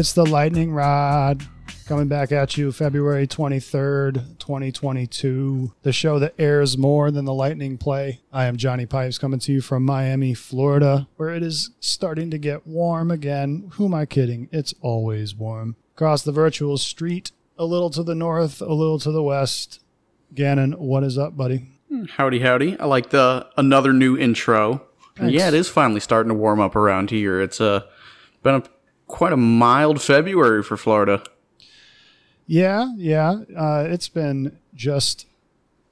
It's the Lightning Rod coming back at you February 23rd, 2022. The show that airs more than the Lightning play. I am Johnny Pipes coming to you from Miami, Florida, where it is starting to get warm again. Who am I kidding? It's always warm. Across the virtual street, a little to the north, a little to the west. Gannon, what is up, buddy? Howdy, howdy. I like the another new intro. Thanks. Yeah, it is finally starting to warm up around here. It's uh, been a, quite a mild February for Florida. Yeah, yeah. Uh, it's been just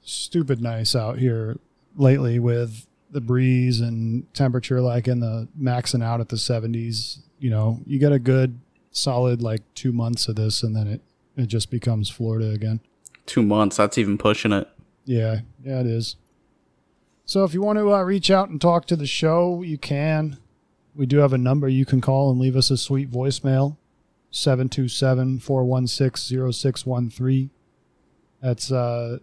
stupid nice out here lately with the breeze and temperature like in the maxing out at the 70s. You know, you get a good solid like two months of this and then it, it just becomes Florida again. Two months, that's even pushing it. Yeah, yeah, it is. So if you want to uh, reach out and talk to the show, you can. We do have a number you can call and leave us a sweet voicemail 727 416 0613. That's uh,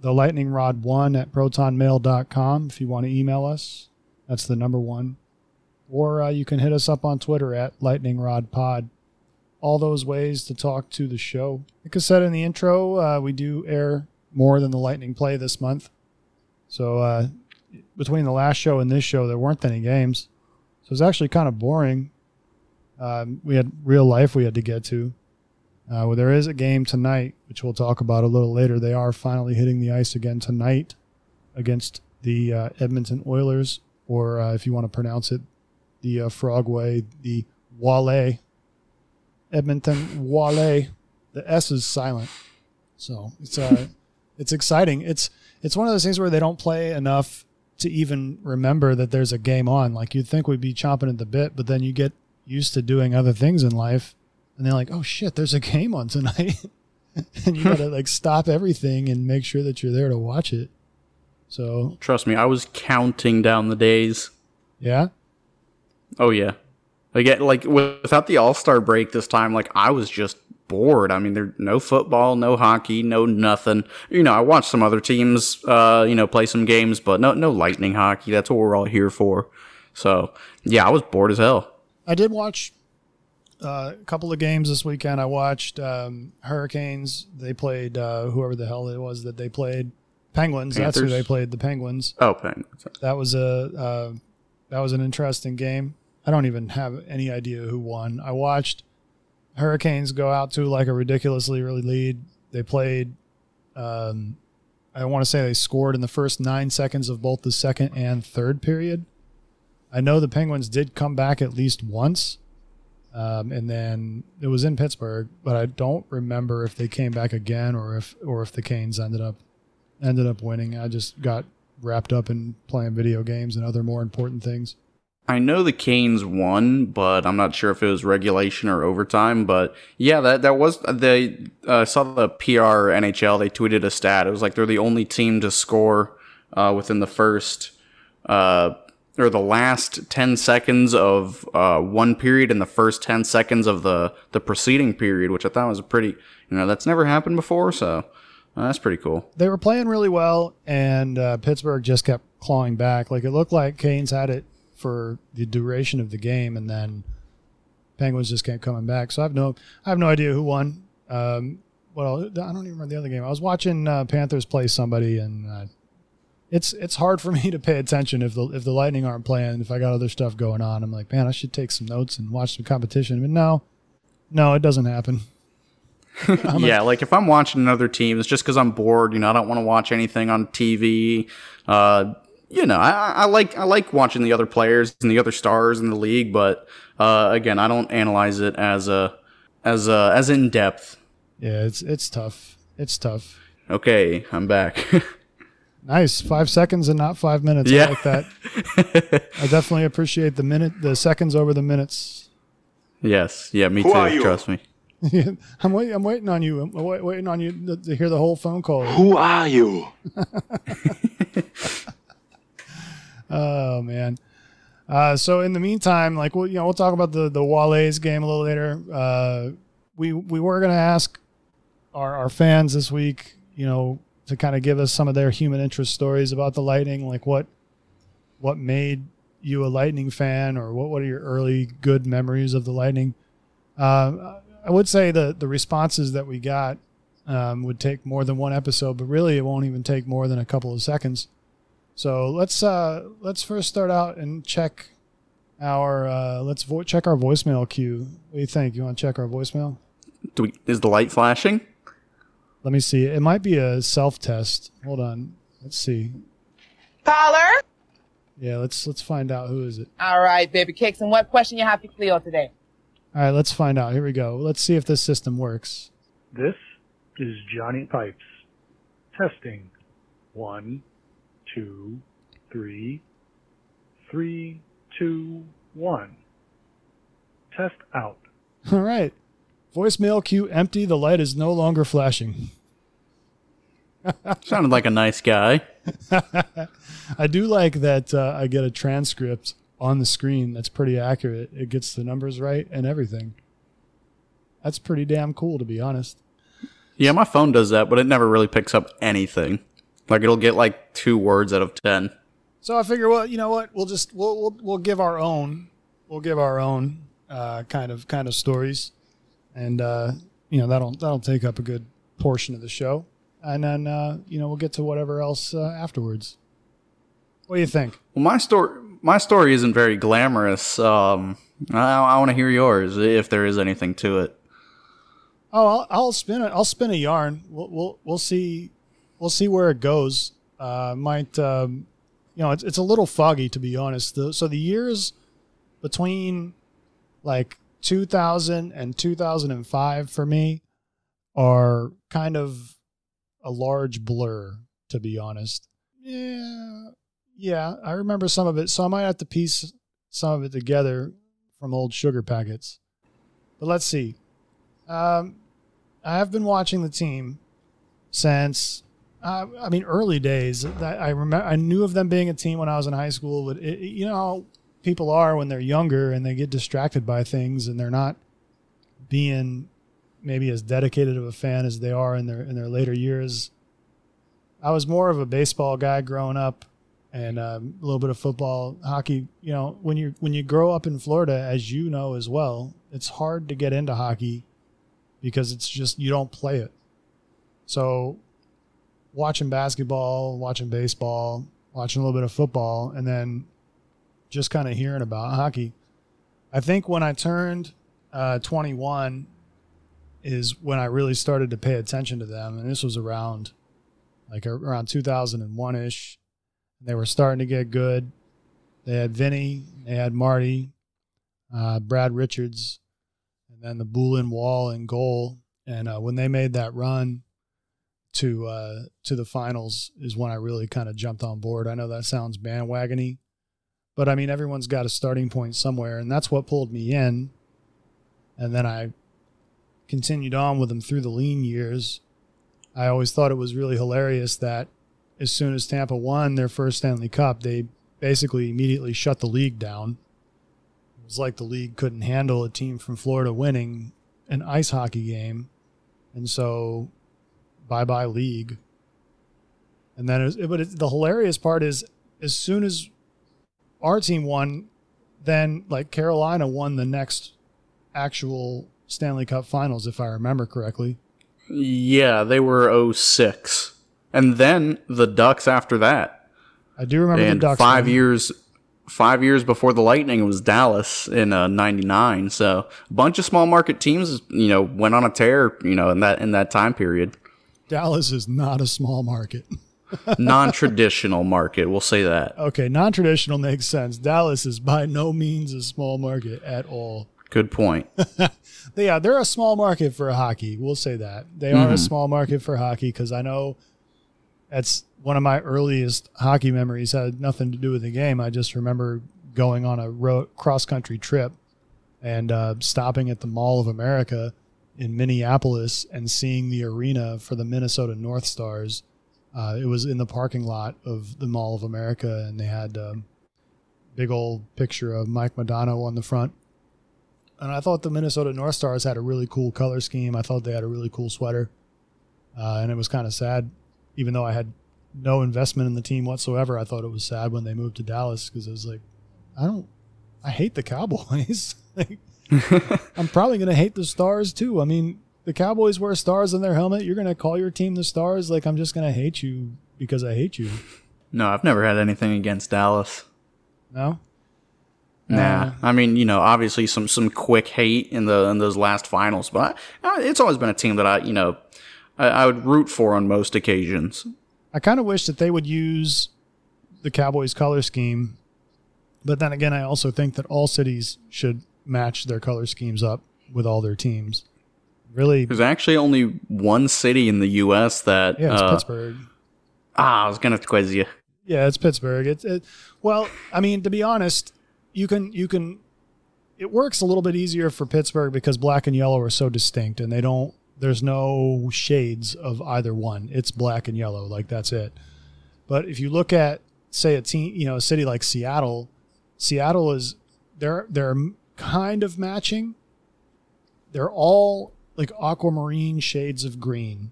the lightning rod one at protonmail.com if you want to email us. That's the number one. Or uh, you can hit us up on Twitter at lightning rod pod. All those ways to talk to the show. Like I said in the intro, uh, we do air more than the lightning play this month. So uh, between the last show and this show, there weren't any games. So it's actually kind of boring. Um, we had real life we had to get to. Uh, well, there is a game tonight, which we'll talk about a little later. They are finally hitting the ice again tonight against the uh, Edmonton Oilers, or uh, if you want to pronounce it, the uh, Frog Way, the Wale. Edmonton Wale. The S is silent, so it's uh, it's exciting. It's it's one of those things where they don't play enough to even remember that there's a game on. Like you'd think we'd be chomping at the bit, but then you get used to doing other things in life, and they're like, "Oh shit, there's a game on tonight," and you gotta like stop everything and make sure that you're there to watch it. So Trust me, I was counting down the days. yeah, Oh yeah, like like without the All Star break this time, like I was just bored. I mean, there no football, no hockey, no nothing. You know, I watched some other teams, uh, you know, play some games, but no no lightning hockey. That's what we're all here for. So yeah, I was bored as hell. I did watch uh, a couple of games this weekend. I watched um, Hurricanes. They played uh, whoever the hell it was that they played. Penguins. That's who they played. The Penguins. Oh, Penguins. That was a uh, that was an interesting game. I don't even have any idea who won. I watched Hurricanes go out to like a ridiculously early lead. They played. Um, I want to say they scored in the first nine seconds of both the second and third period. I know the Penguins did come back at least once, um, and then it was in Pittsburgh, but I don't remember if they came back again or if or if the Canes ended up ended up winning. I just got wrapped up in playing video games and other more important things. I know the Canes won, but I'm not sure if it was regulation or overtime. But yeah, that that was they uh, saw the PR NHL. They tweeted a stat. It was like they're the only team to score uh, within the first uh, or the last ten seconds of uh, one period and the first ten seconds of the the preceding period, which I thought was a pretty you know that's never happened before. So uh, that's pretty cool. They were playing really well, and uh, Pittsburgh just kept clawing back. Like it looked like Canes had it for the duration of the game, and then Penguins just kept coming back. So I have no, I have no idea who won. Um, well, I don't even remember the other game. I was watching uh, Panthers play somebody, and uh, it's it's hard for me to pay attention if the if the Lightning aren't playing. If I got other stuff going on, I'm like, man, I should take some notes and watch some competition. But no, no, it doesn't happen. yeah, like if I'm watching another team, it's just because I'm bored. You know, I don't want to watch anything on TV. Uh, you know, I, I like I like watching the other players and the other stars in the league, but uh, again, I don't analyze it as a as a, as in depth. Yeah, it's it's tough. It's tough. Okay, I'm back. Nice. Five seconds and not five minutes. Yeah. I like that. I definitely appreciate the minute, the seconds over the minutes. yes, yeah, me Who too. Trust me. I'm waiting. I'm waiting on you. I'm wait, waiting on you to, to hear the whole phone call. Who are you? Oh man. Uh, so in the meantime, like we'll you know we'll talk about the the Wale's game a little later. Uh, we we were gonna ask our our fans this week, you know, to kind of give us some of their human interest stories about the Lightning, like what what made you a Lightning fan, or what what are your early good memories of the Lightning? Uh, I would say the the responses that we got um, would take more than one episode, but really it won't even take more than a couple of seconds. So let's uh, let's first start out and check our uh, let's vo- check our voicemail queue. What do you think? You want to check our voicemail? Do we, is the light flashing? Let me see. It might be a self test. Hold on. Let's see. Caller. Yeah, let's let's find out who is it. All right, baby cakes. And what question you have for Cleo today? All right, let's find out. Here we go. Let's see if this system works. This is Johnny Pipes. Testing. One, two, three, three, two, one. Test out. All right. Voicemail queue empty. The light is no longer flashing. Sounded like a nice guy. I do like that uh, I get a transcript on the screen that's pretty accurate. It gets the numbers right and everything. That's pretty damn cool, to be honest. Yeah, my phone does that, but it never really picks up anything. Like it'll get like two words out of ten. So I figure, well, you know what? We'll just we'll we'll, we'll give our own we'll give our own uh, kind of kind of stories, and uh, you know that'll that'll take up a good portion of the show, and then uh, you know we'll get to whatever else uh, afterwards. What do you think? Well, my story my story isn't very glamorous. Um, I, I want to hear yours if there is anything to it. Oh, I'll, I'll spin it. I'll spin a yarn. We'll we'll we'll see we'll see where it goes. Uh, might um, you know it's it's a little foggy to be honest. The, so the years between like 2000 and 2005 for me are kind of a large blur to be honest. Yeah, yeah, I remember some of it, so I might have to piece some of it together from old sugar packets. But let's see. Um, I have been watching the team since uh, I mean early days. I remember, I knew of them being a team when I was in high school. But it, you know how people are when they're younger and they get distracted by things and they're not being maybe as dedicated of a fan as they are in their in their later years. I was more of a baseball guy growing up, and um, a little bit of football, hockey. You know, when you when you grow up in Florida, as you know as well, it's hard to get into hockey because it's just you don't play it. So, watching basketball, watching baseball, watching a little bit of football, and then just kind of hearing about hockey. I think when I turned uh, 21 is when I really started to pay attention to them, and this was around like around 2001 ish. They were starting to get good. They had Vinny, they had Marty, uh, Brad Richards, and then the Bulin Wall in goal. And uh, when they made that run to uh, to the finals, is when I really kind of jumped on board. I know that sounds bandwagony, but I mean everyone's got a starting point somewhere, and that's what pulled me in. And then I continued on with them through the lean years. I always thought it was really hilarious that as soon as Tampa won their first Stanley Cup, they basically immediately shut the league down. It was like the league couldn't handle a team from Florida winning an ice hockey game. And so, bye bye league. And then, it was, but it, the hilarious part is, as soon as our team won, then like Carolina won the next actual Stanley Cup finals, if I remember correctly. Yeah, they were 06. And then the Ducks after that. I do remember and the Ducks. five years five years before the Lightning was Dallas in uh, 99. So a bunch of small market teams, you know, went on a tear, you know, in that in that time period. Dallas is not a small market. Non-traditional market, we'll say that. Okay, non-traditional makes sense. Dallas is by no means a small market at all. Good point. yeah, they're a small market for hockey. We'll say that they are a small market for hockey because I know that's one of my earliest hockey memories. Had nothing to do with the game. I just remember going on a road cross country trip and uh, stopping at the Mall of America in Minneapolis and seeing the arena for the Minnesota North Stars. Uh, it was in the parking lot of the Mall of America, and they had um, big old picture of Mike Modano on the front. And I thought the Minnesota North Stars had a really cool color scheme. I thought they had a really cool sweater, uh, and it was kind of sad, even though I had no investment in the team whatsoever. I thought it was sad when they moved to Dallas because it was like, I don't. I hate the Cowboys. like, I'm probably gonna hate the Stars too. I mean, the Cowboys wear stars on their helmet. You're gonna call your team the Stars? Like, I'm just gonna hate you because I hate you. No, I've never had anything against Dallas. No. Nah, I mean, you know, obviously some some quick hate in the in those last finals, but I, it's always been a team that I, you know, I, I would root for on most occasions. I kind of wish that they would use the Cowboys color scheme, but then again, I also think that all cities should match their color schemes up with all their teams. Really, There's actually only one city in the U.S. that yeah, it's uh, Pittsburgh. ah, I was gonna quiz you. Yeah, it's Pittsburgh. It's it, well, I mean, to be honest, you can you can. It works a little bit easier for Pittsburgh because black and yellow are so distinct, and they don't. There's no shades of either one. It's black and yellow, like that's it. But if you look at, say, a team, you know, a city like Seattle, Seattle is they're they're kind of matching. They're all like aquamarine shades of green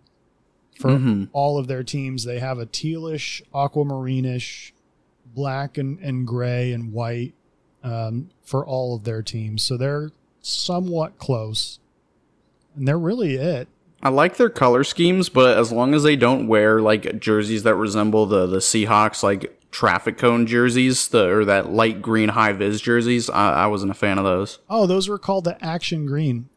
for Mhm. all of their teams. They have a tealish, aquamarinish, black and, and gray and white um, for all of their teams. So they're somewhat close. And they're really it. I like their color schemes, but as long as they don't wear like jerseys that resemble the the Seahawks like traffic cone jerseys, the or that light green high vis jerseys, I, I wasn't a fan of those. Oh, those were called the Action Green.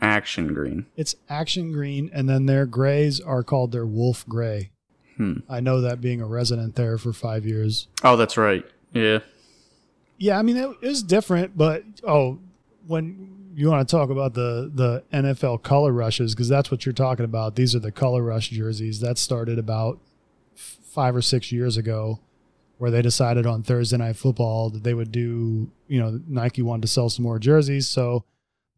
Action green. It's Action Green, and then their grays are called their Wolf Gray. Hmm. I know that being a resident there for five years. Oh, that's right. Yeah. Yeah, I mean it is different, but oh, when you want to talk about the the NFL color rushes because that's what you're talking about. These are the color rush jerseys that started about five or six years ago, where they decided on Thursday night football that they would do. You know, Nike wanted to sell some more jerseys, so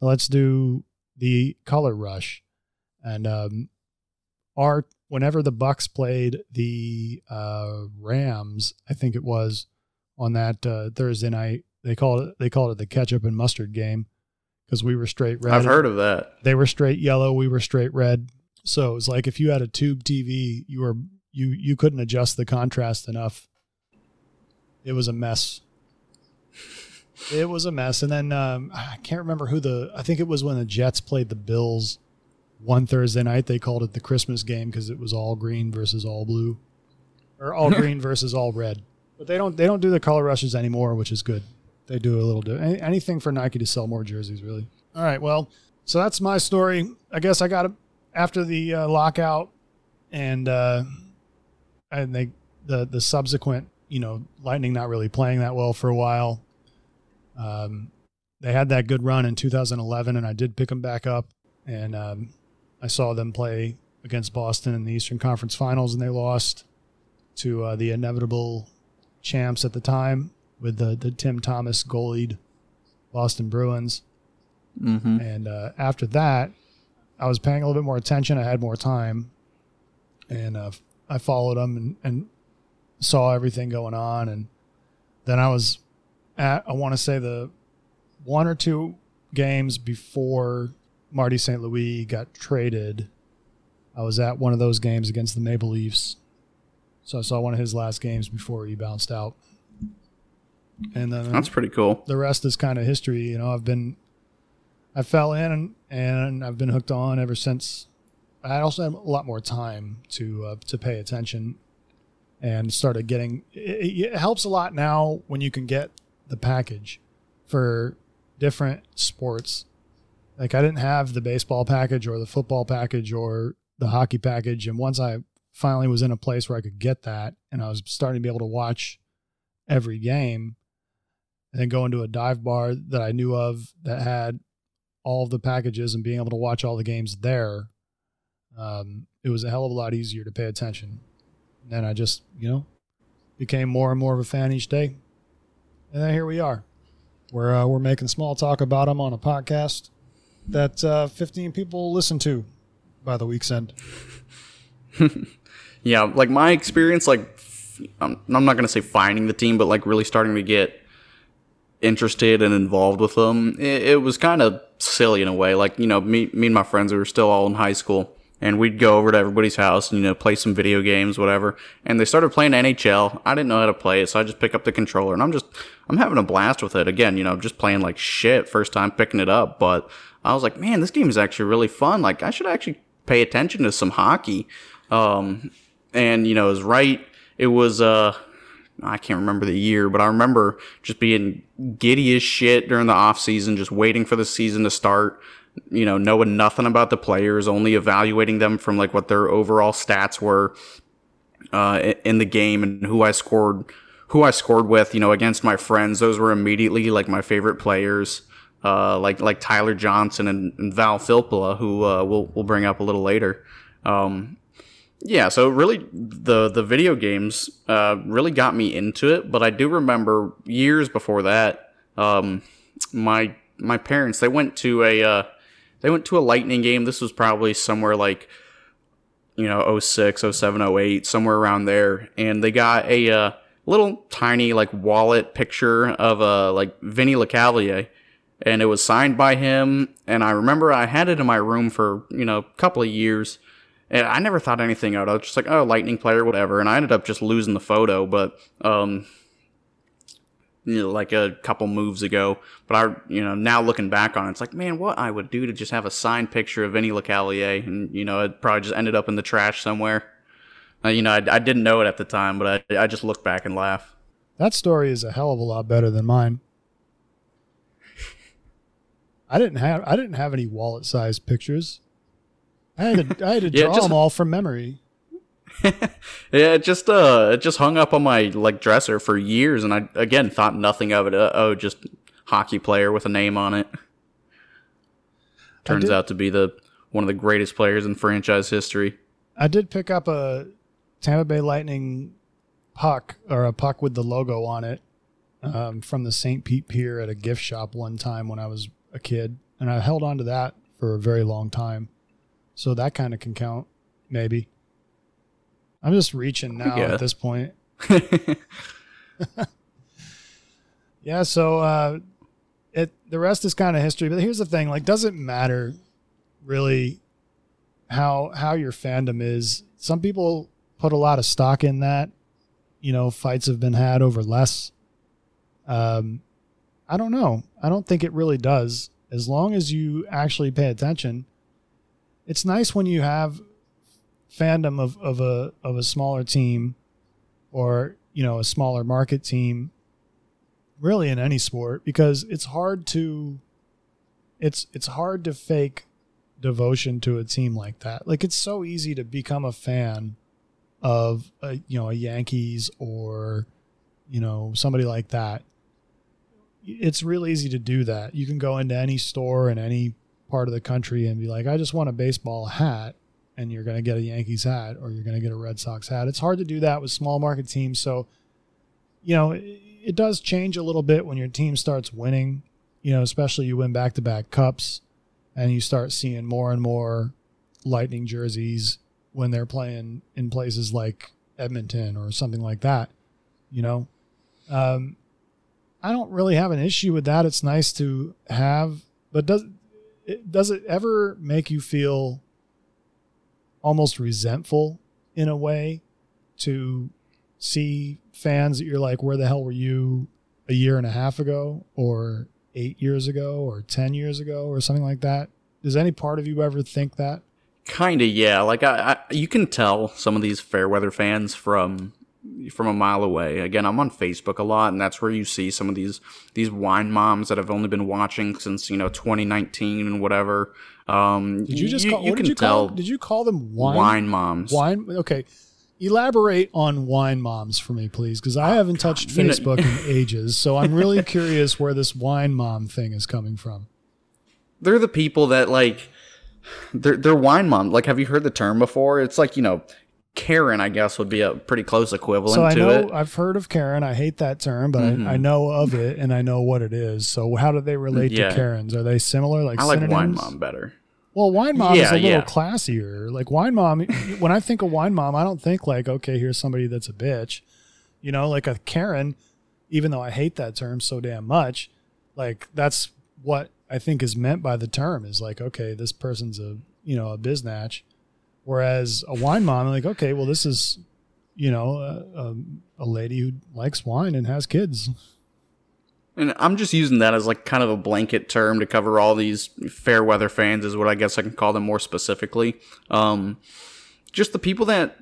let's do the color rush, and um, our whenever the Bucs played the uh, Rams, I think it was on that uh, Thursday night. They called it they called it the ketchup and mustard game because we were straight red. I've heard of that. They were straight yellow. We were straight red. So it was like if you had a tube TV, you were you you couldn't adjust the contrast enough. It was a mess. It was a mess. And then um, I can't remember who the. I think it was when the Jets played the Bills one Thursday night. They called it the Christmas game because it was all green versus all blue, or all green versus all red. But they don't they don't do the color rushes anymore, which is good. They do a little any, anything for Nike to sell more jerseys, really. All right, well, so that's my story. I guess I got it after the uh, lockout, and uh, and they the the subsequent, you know, Lightning not really playing that well for a while. Um, they had that good run in 2011, and I did pick them back up, and um, I saw them play against Boston in the Eastern Conference Finals, and they lost to uh, the inevitable champs at the time with the the Tim Thomas goalied Boston Bruins. Mm-hmm. And uh, after that, I was paying a little bit more attention. I had more time, and uh, I followed them and, and saw everything going on. And then I was at I want to say the one or two games before Marty St. Louis got traded. I was at one of those games against the Maple Leafs, so I saw one of his last games before he bounced out. And then That's pretty cool. the rest is kind of history. You know, I've been, I fell in and, and I've been hooked on ever since. I also had a lot more time to uh, to pay attention, and started getting. It, it helps a lot now when you can get the package for different sports. Like I didn't have the baseball package or the football package or the hockey package, and once I finally was in a place where I could get that, and I was starting to be able to watch every game and then go into a dive bar that I knew of that had all the packages and being able to watch all the games there, um, it was a hell of a lot easier to pay attention. And then I just, you know, became more and more of a fan each day. And then here we are. We're, uh, we're making small talk about them on a podcast that uh, 15 people listen to by the week's end. Yeah, like my experience, like I'm, I'm not gonna say finding the team, but like really starting to get interested and involved with them. It, it was kind of silly in a way. Like you know, me, me and my friends we were still all in high school, and we'd go over to everybody's house and you know play some video games, whatever. And they started playing NHL. I didn't know how to play it, so I just pick up the controller and I'm just I'm having a blast with it. Again, you know, just playing like shit first time picking it up, but I was like, man, this game is actually really fun. Like I should actually pay attention to some hockey. Um, and you know, was right. It was uh I can't remember the year, but I remember just being giddy as shit during the off season, just waiting for the season to start. You know, knowing nothing about the players, only evaluating them from like what their overall stats were uh, in the game and who I scored, who I scored with. You know, against my friends, those were immediately like my favorite players. Uh, like like Tyler Johnson and, and Val Filppula, who uh, we'll we'll bring up a little later. Um, yeah, so really the the video games uh, really got me into it, but I do remember years before that, um, my my parents they went to a uh, they went to a lightning game. This was probably somewhere like you know 06, 07, 08, somewhere around there, and they got a uh, little tiny like wallet picture of uh, like Vinny Lecavalier, and it was signed by him. And I remember I had it in my room for you know a couple of years and I never thought anything of it. I was just like, oh, lightning player, whatever. And I ended up just losing the photo, but um, you know, like a couple moves ago. But I, you know, now looking back on it, it's like, man, what I would do to just have a signed picture of Vinny Lecavalier, and you know, it probably just ended up in the trash somewhere. Uh, you know, I, I, didn't know it at the time, but I, I just look back and laugh. That story is a hell of a lot better than mine. I didn't have I didn't have any wallet sized pictures. I had to, I had to yeah, draw just, them all from memory. yeah, it just uh, it just hung up on my like dresser for years, and I again thought nothing of it. Uh, oh, just hockey player with a name on it. Turns out to be the one of the greatest players in franchise history. I did pick up a Tampa Bay Lightning puck or a puck with the logo on it um, from the St. Pete Pier at a gift shop one time when I was a kid, and I held on to that for a very long time. So that kind of can count, maybe. I'm just reaching now yeah. at this point. yeah, so uh, it the rest is kind of history. But here's the thing: like, doesn't matter really how how your fandom is. Some people put a lot of stock in that. You know, fights have been had over less. Um, I don't know. I don't think it really does. As long as you actually pay attention it's nice when you have fandom of, of a of a smaller team or you know a smaller market team really in any sport because it's hard to it's it's hard to fake devotion to a team like that. Like it's so easy to become a fan of a, you know a Yankees or you know somebody like that. It's real easy to do that. You can go into any store in any part of the country and be like, I just want a baseball hat, and you're going to get a Yankees hat or you're going to get a Red Sox hat. It's hard to do that with small market teams. So, you know, it, it does change a little bit when your team starts winning, you know, especially you win back to back cups and you start seeing more and more Lightning jerseys when they're playing in places like Edmonton or something like that, you know. Um, I don't really have an issue with that. It's nice to have, but does it, does it ever make you feel almost resentful in a way to see fans that you're like, where the hell were you a year and a half ago, or eight years ago, or 10 years ago, or something like that? Does any part of you ever think that? Kind of, yeah. Like I, I, you can tell some of these fair weather fans from from a mile away. Again, I'm on Facebook a lot, and that's where you see some of these these wine moms that have only been watching since you know 2019 and whatever. Um, did you just call, you, you can you tell? Call, did you call them wine wine moms? Wine. Okay, elaborate on wine moms for me, please, because I haven't touched Facebook in ages. So I'm really curious where this wine mom thing is coming from. They're the people that like they're they're wine mom. Like, have you heard the term before? It's like you know Karen, I guess, would be a pretty close equivalent so I know, it. I've heard of Karen. I hate that term, but mm-hmm. I, I, know of it and I know what it is. So how do they relate yeah. to Karens? Are they similar? Like I synonyms? like wine mom better. Well, wine mom yeah, is a little yeah. classier. Like wine mom, when I think of wine mom, I don't think like, okay, here's somebody that's a bitch. You know, like a Karen, even though I hate that term so damn much, like that's what I think is meant by the term is like, okay, this person's a you know a biznatch Whereas a wine mom, I'm like, okay, well, this is, you know, a, a, lady who likes wine and has kids. And I'm just using that as like kind of a blanket term to cover all these fair weather fans, is what I guess I can call them more specifically. Um, just the people that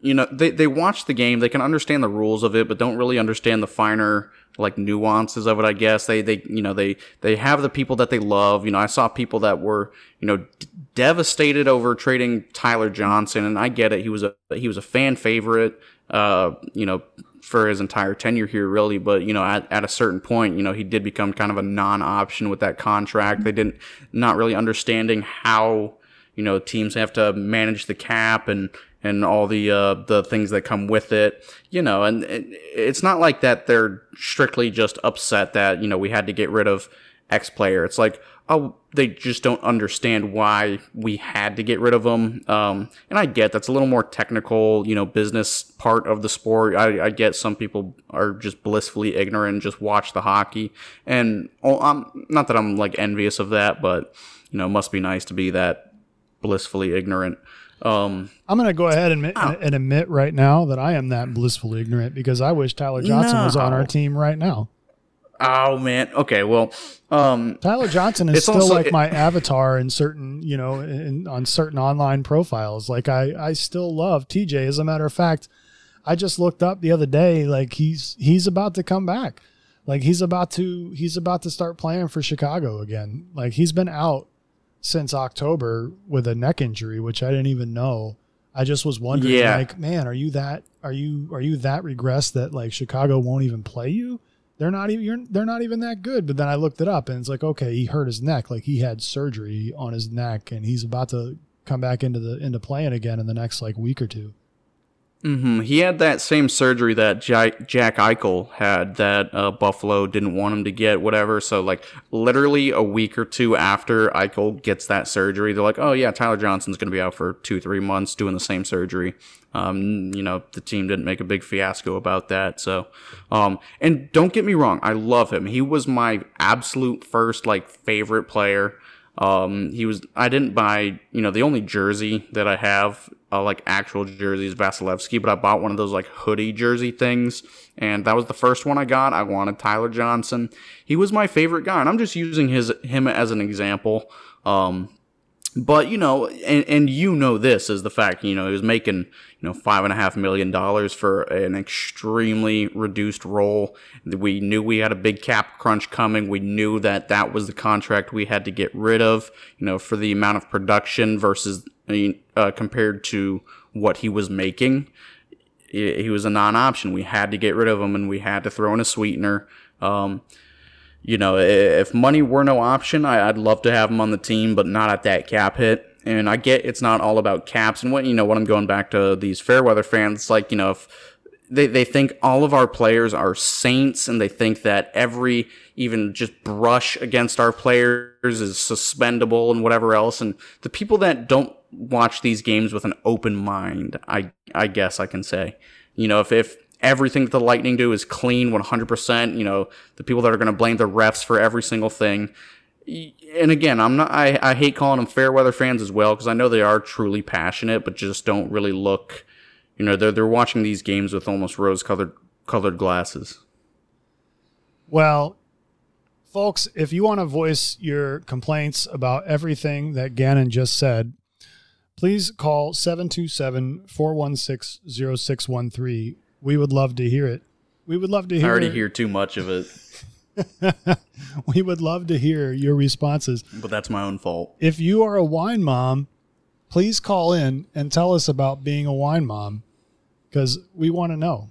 you know they, they watch the game they can understand the rules of it but don't really understand the finer like nuances of it i guess. They they you know they they have the people that they love. You know i saw people that were you know d- devastated over trading tyler johnson and i get it. He was a he was a fan favorite uh you know for his entire tenure here really. But you know at, at a certain point you know he did become kind of a non-option with that contract. They didn't not really understanding how you know teams have to manage the cap and and all the uh, the things that come with it, you know, and it, it's not like that they're strictly just upset that you know we had to get rid of X player. It's like oh they just don't understand why we had to get rid of them. Um, and I get that's a little more technical, you know, business part of the sport. I, I get some people are just blissfully ignorant and just watch the hockey, and oh, I'm not that I'm like envious of that, but you know, it must be nice to be that blissfully ignorant. Um, I'm going to go ahead and, admit- and admit right now that I am that blissfully ignorant because I wish Tyler Johnson was on our team right now. oh man, okay, well, um, Tyler Johnson is still also- like it- my avatar in certain, you know, in, on certain online profiles. Like I, I still love TJ. As a matter of fact, I just looked up the other day. Like he's he's about to come back. Like he's about to he's about to start playing for Chicago again. Like he's been out since October with a neck injury, which I didn't even know. I just was wondering, Yeah. like, man, are you that are you are you that regressed that like Chicago won't even play you? They're not even you're, they're not even that good. But then I looked it up and it's like, okay, he hurt his neck, like he had surgery on his neck, and he's about to come back into the into playing again in the next like week or two. Hmm He had that same surgery that Jack, Jack Eichel had that uh, Buffalo didn't want him to get, whatever. So, like, literally a week or two after Eichel gets that surgery, they're like, oh, yeah, Tyler Johnson's going to be out for two, three months doing the same surgery. Um, you know, the team didn't make a big fiasco about that. So, um, and don't get me wrong, I love him. He was my absolute first, like, favorite player. Um, he was. I didn't buy. You know, the only jersey that I have, uh, like actual jerseys, Vasilevskiy. But I bought one of those like hoodie jersey things, and that was the first one I got. I wanted Tyler Johnson. He was my favorite guy, and I'm just using his him as an example. Um, but you know, and, and you know this is the fact. You know, he was making you know five and a half million dollars for an extremely reduced role. We knew we had a big cap crunch coming. We knew that that was the contract we had to get rid of. You know, for the amount of production versus uh, compared to what he was making. He he was a non-option. We had to get rid of him, and we had to throw in a sweetener. Um, you know, if money were no option, I, I'd love to have him on the team, but not at that cap hit. And I get it's not all about caps. And what you know, what I'm going back to these Fairweather fans, like you know, if they they think all of our players are saints, and they think that every even just brush against our players is suspendable and whatever else. And the people that don't watch these games with an open mind, I I guess I can say, you know, if if everything that the Lightning do is clean 100%. You know, the people that are going to blame the refs for every single thing. And again, I'm not. I, I hate calling them fair weather fans as well because I know they are truly passionate, but just don't really look. You know, they're they're watching these games with almost rose colored colored glasses. Well, folks, if you want to voice your complaints about everything that Gannon just said, please call 727 416 0613. We would love to hear it. We would love to hear. I hear already hear too much of it, We would love to hear your responses. but that's my own fault. If you are a wine mom, please call in and tell us about being a wine mom because we want to know.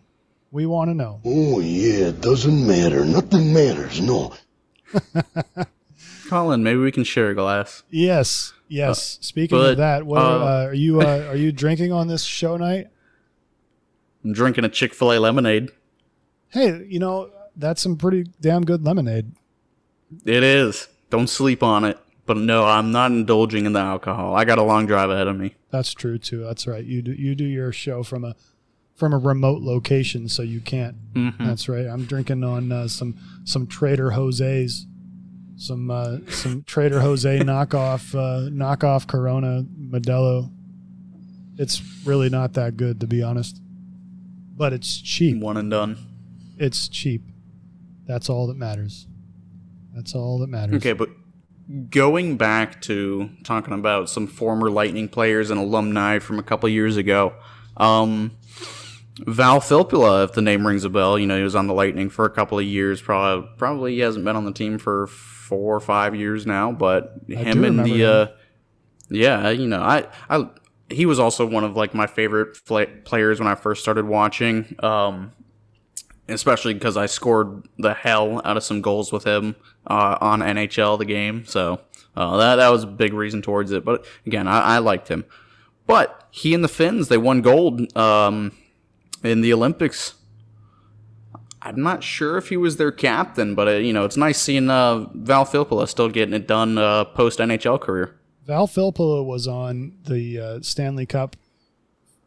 We want to know. Oh, yeah, it doesn't matter. Nothing matters, no. Colin, maybe we can share a glass. Yes, yes. Speaking but, of that, what, uh, uh, are you uh, are you drinking on this show night? I'm drinking a Chick Fil A lemonade. Hey, you know that's some pretty damn good lemonade. It is. Don't sleep on it. But no, I'm not indulging in the alcohol. I got a long drive ahead of me. That's true too. That's right. You do you do your show from a from a remote location, so you can't. Mm-hmm. That's right. I'm drinking on uh, some some Trader Jose's, some uh, some Trader Jose knockoff uh, knockoff Corona Modelo. It's really not that good to be honest. But it's cheap. One and done. It's cheap. That's all that matters. That's all that matters. Okay, but going back to talking about some former Lightning players and alumni from a couple years ago, um, Val Filppula, if the name rings a bell, you know he was on the Lightning for a couple of years. Probably, probably he hasn't been on the team for four or five years now. But I him and the, him. uh, yeah, you know, I, I, he was also one of like my favorite fla- players when I first started watching. Um, especially because I scored the hell out of some goals with him uh, on NHL the game. So uh, that that was a big reason towards it. But again, I, I liked him. But he and the Finns they won gold um, in the Olympics. I'm not sure if he was their captain, but uh, you know it's nice seeing uh, Val Filppula still getting it done uh, post NHL career. Val Filppula was on the uh, Stanley Cup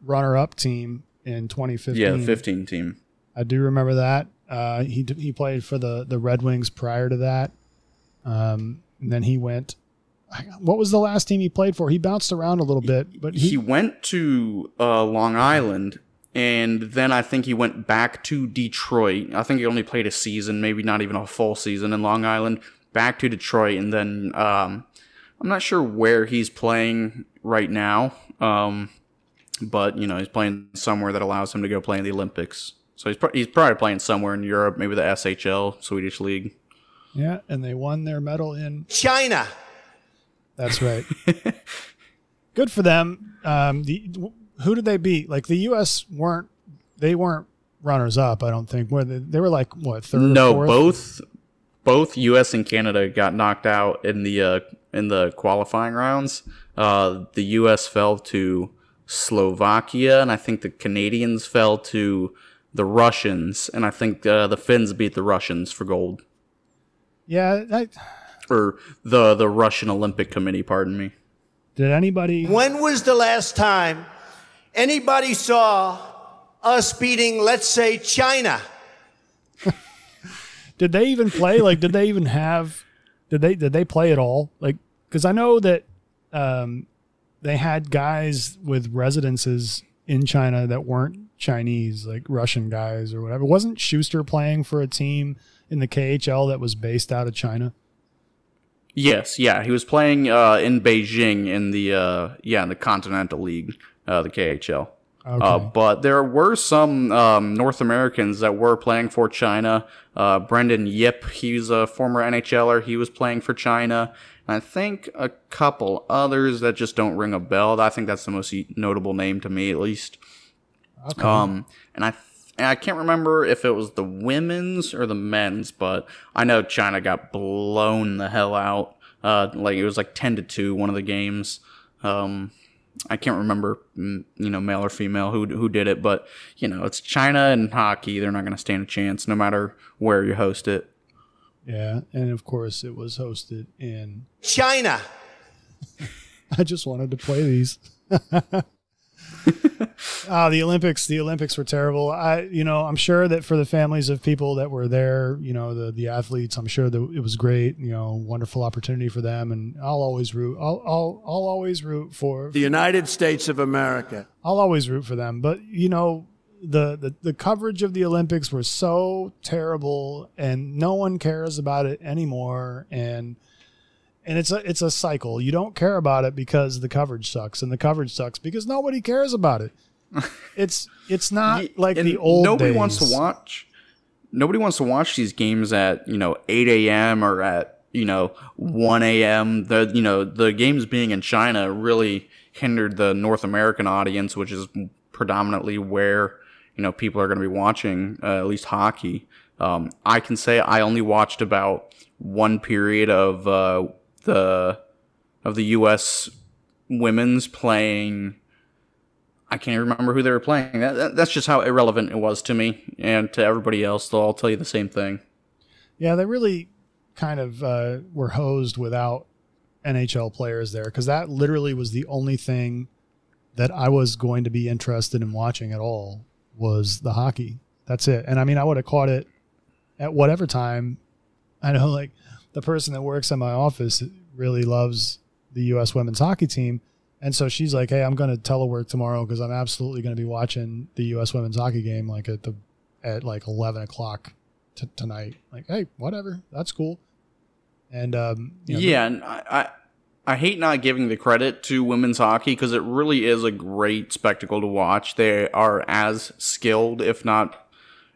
runner-up team in 2015. Yeah, the 15 team. I do remember that. Uh, he d- he played for the the Red Wings prior to that. Um, and then he went. What was the last team he played for? He bounced around a little bit, but he, he, went to uh, Long Island, and then I think he went back to Detroit. I think he only played a season, maybe not even a full season in Long Island. Back to Detroit, and then um, I'm not sure where he's playing right now. Um, but you know he's playing somewhere that allows him to go play in the Olympics. So he's pro- he's probably playing somewhere in Europe, maybe the SHL, Swedish league. yeah, and they won their medal in. China. That's right. Good for them. Um, the who did they beat? Like the U.S. weren't they weren't runners up. I don't think. Were they, they were like what third? No, fourth? both both U.S. and Canada got knocked out in the uh, in the qualifying rounds. Uh, the U.S. fell to Slovakia, and I think the Canadians fell to the Russians, and I think uh, the Finns beat the Russians for gold, Yeah. I, or the the Russian Olympic Committee. Pardon me. did anybody? When was the last time anybody saw us beating, let's say, China? did they even play? Like, did they even have? Did they did they play at all? Like, because I know that um, they had guys with residences in China that weren't Chinese, like Russian guys or whatever. Wasn't Schuster playing for a team in the KHL that was based out of China? Yes, yeah, he was playing uh, in Beijing in the uh, yeah in the Continental League, uh, the KHL. Okay. Uh, but there were some um, North Americans that were playing for China. Uh, Brandon Yip, he's a former NHLer. He was playing for China. And I think a couple others that just don't ring a bell. I think that's the most notable name to me, at least. okay. Um, and I th- and I can't remember if it was the women's or the men's, but I know China got blown the hell out. Uh, like it was like ten to two one of the games. Um, I can't remember, mm, you know, male or female who who did it, but you know, it's China and hockey. They're not going to stand a chance, no matter where you host it. yeah, and of course it was hosted in. China. I just wanted to play these. Ah, the Olympics. The Olympics were terrible. I, you know, I'm sure that for the families of people that were there, you know, the the athletes, I'm sure that it was great. You know, wonderful opportunity for them, and I'll always root. I'll I'll, I'll always root for. The United States of America. I'll always root for them. But you know, the, the the coverage of the Olympics was so terrible, and no one cares about it anymore. And and it's a it's a cycle. You don't care about it because the coverage sucks, and the coverage sucks because nobody cares about it. It's it's not like and the old. Nobody days. wants to watch. Nobody wants to watch these games at you know eight a.m. or at you know one a.m. The you know the games being in China really hindered the North American audience, which is predominantly where you know people are going to be watching uh, at least hockey. Um, I can say I only watched about one period of uh, the of the U.S. women's playing. I can't remember who they were playing. That, that, that's just how irrelevant it was to me and to everybody else. They'll all tell you the same thing. Yeah, they really kind of uh, were hosed without NHL players there because that literally was the only thing that I was going to be interested in watching at all was the hockey. That's it. And I mean, I would have caught it at whatever time. I know, like the person that works in my office really loves the U.S. women's hockey team, And so she's like, "Hey, I'm going to telework tomorrow because I'm absolutely going to be watching the U.S. women's hockey game like at the at like 11 o'clock t- tonight." Like, hey, whatever, that's cool. And um, you know, yeah, and I, I I hate not giving the credit to women's hockey because it really is a great spectacle to watch. They are as skilled, if not,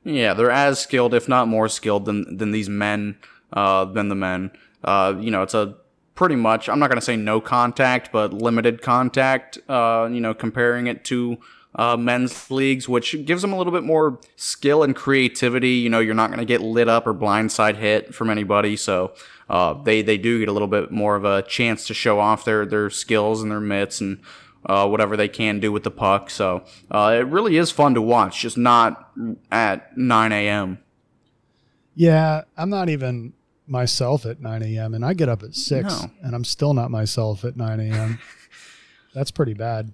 yeah, they're as skilled, if not more skilled than than these men, uh, than the men. Uh, you know, it's a pretty much. I'm not going to say no contact, but limited contact. Uh, you know, comparing it to uh, men's leagues, which gives them a little bit more skill and creativity. You know, you're not going to get lit up or blindside hit from anybody, so uh, they they do get a little bit more of a chance to show off their their skills and their mitts and. Uh, whatever they can do with the puck, so uh, it really is fun to watch. Just not at 9 a.m. yeah, I'm not even myself at 9 a.m. and I get up at six, No. and I'm still not myself at 9 a.m. That's pretty bad.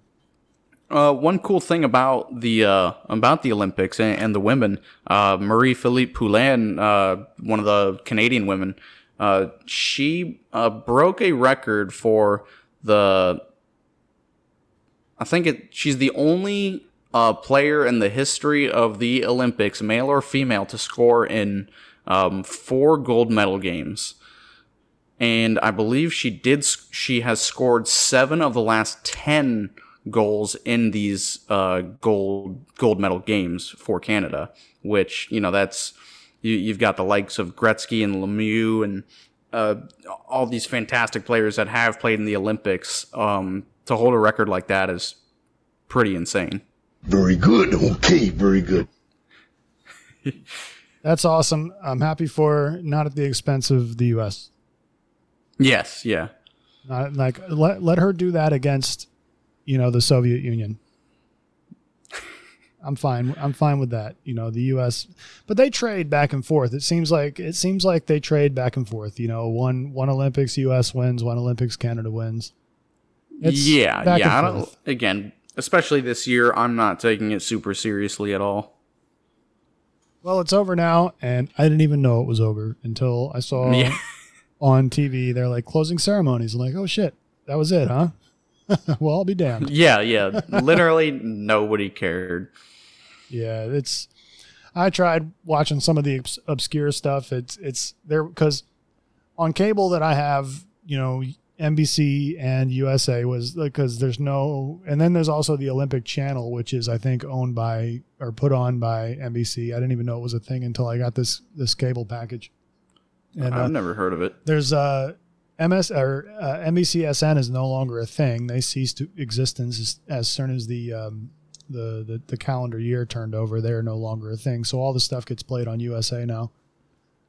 Uh, one cool thing about the uh, about the Olympics and, and the women, uh, Marie Philip Poulin, uh, one of the Canadian women, uh, she uh, broke a record for the. I think it. She's the only uh, player in the history of the Olympics, male or female, to score in um, four gold medal games and I believe she did. She has scored seven of the last ten goals in these uh, gold gold medal games for Canada. Which you know that's you, you've got the likes of Gretzky and Lemieux and uh, all these fantastic players that have played in the Olympics. Um, to hold a record like that is pretty insane. Very good. Okay, very good. That's awesome. I'm happy for not at the expense of the U.S. Yes, yeah. Not like let let her do that against, you know, the Soviet Union. I'm fine. I'm fine with that. You know, the U.S. But they trade back and forth. It seems like it seems like they trade back and forth. You know, one one Olympics U.S. wins, one Olympics Canada wins. It's yeah, yeah. Again, especially this year, I'm not taking it super seriously at all. Well, it's over now, and I didn't even know it was over until I saw Yeah. on TV. They're like closing ceremonies. I'm like, oh shit, that was it, huh? well, I'll be damned. Yeah, yeah. Literally nobody cared. Yeah, it's. I tried watching some of the obs- obscure stuff. It's it's there because on cable that I have, you know, NBC and USA was because there's no, and then there's also the Olympic Channel, which is I think owned by or put on by NBC. I didn't even know it was a thing until I got this this cable package. And uh, I've never heard of it. there's uh MS or uh, NBCSN is no longer a thing. They ceased to existence as, as soon as the, um, the the the calendar year turned over. They're no longer a thing. So all the stuff gets played on USA now.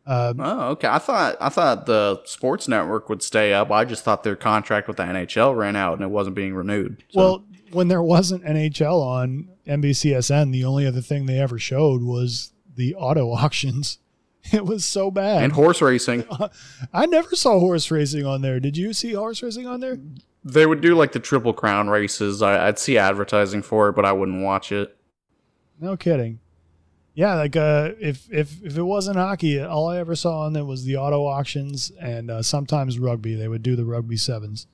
Um, Oh, okay. I thought I thought the sports network would stay up. I just thought their contract with the NHL ran out and it wasn't being renewed. So- Well, when there wasn't NHL on NBCSN, the only other thing they ever showed was the auto auctions. It was so bad. and horse racing, I never saw horse racing on there. Did you see horse racing on there? they would do like the triple crown races. I, I'd see advertising for it, but I wouldn't watch it. No kidding. Yeah, like uh, if if if it wasn't hockey, all I ever saw on there was the auto auctions and uh, sometimes rugby. They would do the rugby sevens,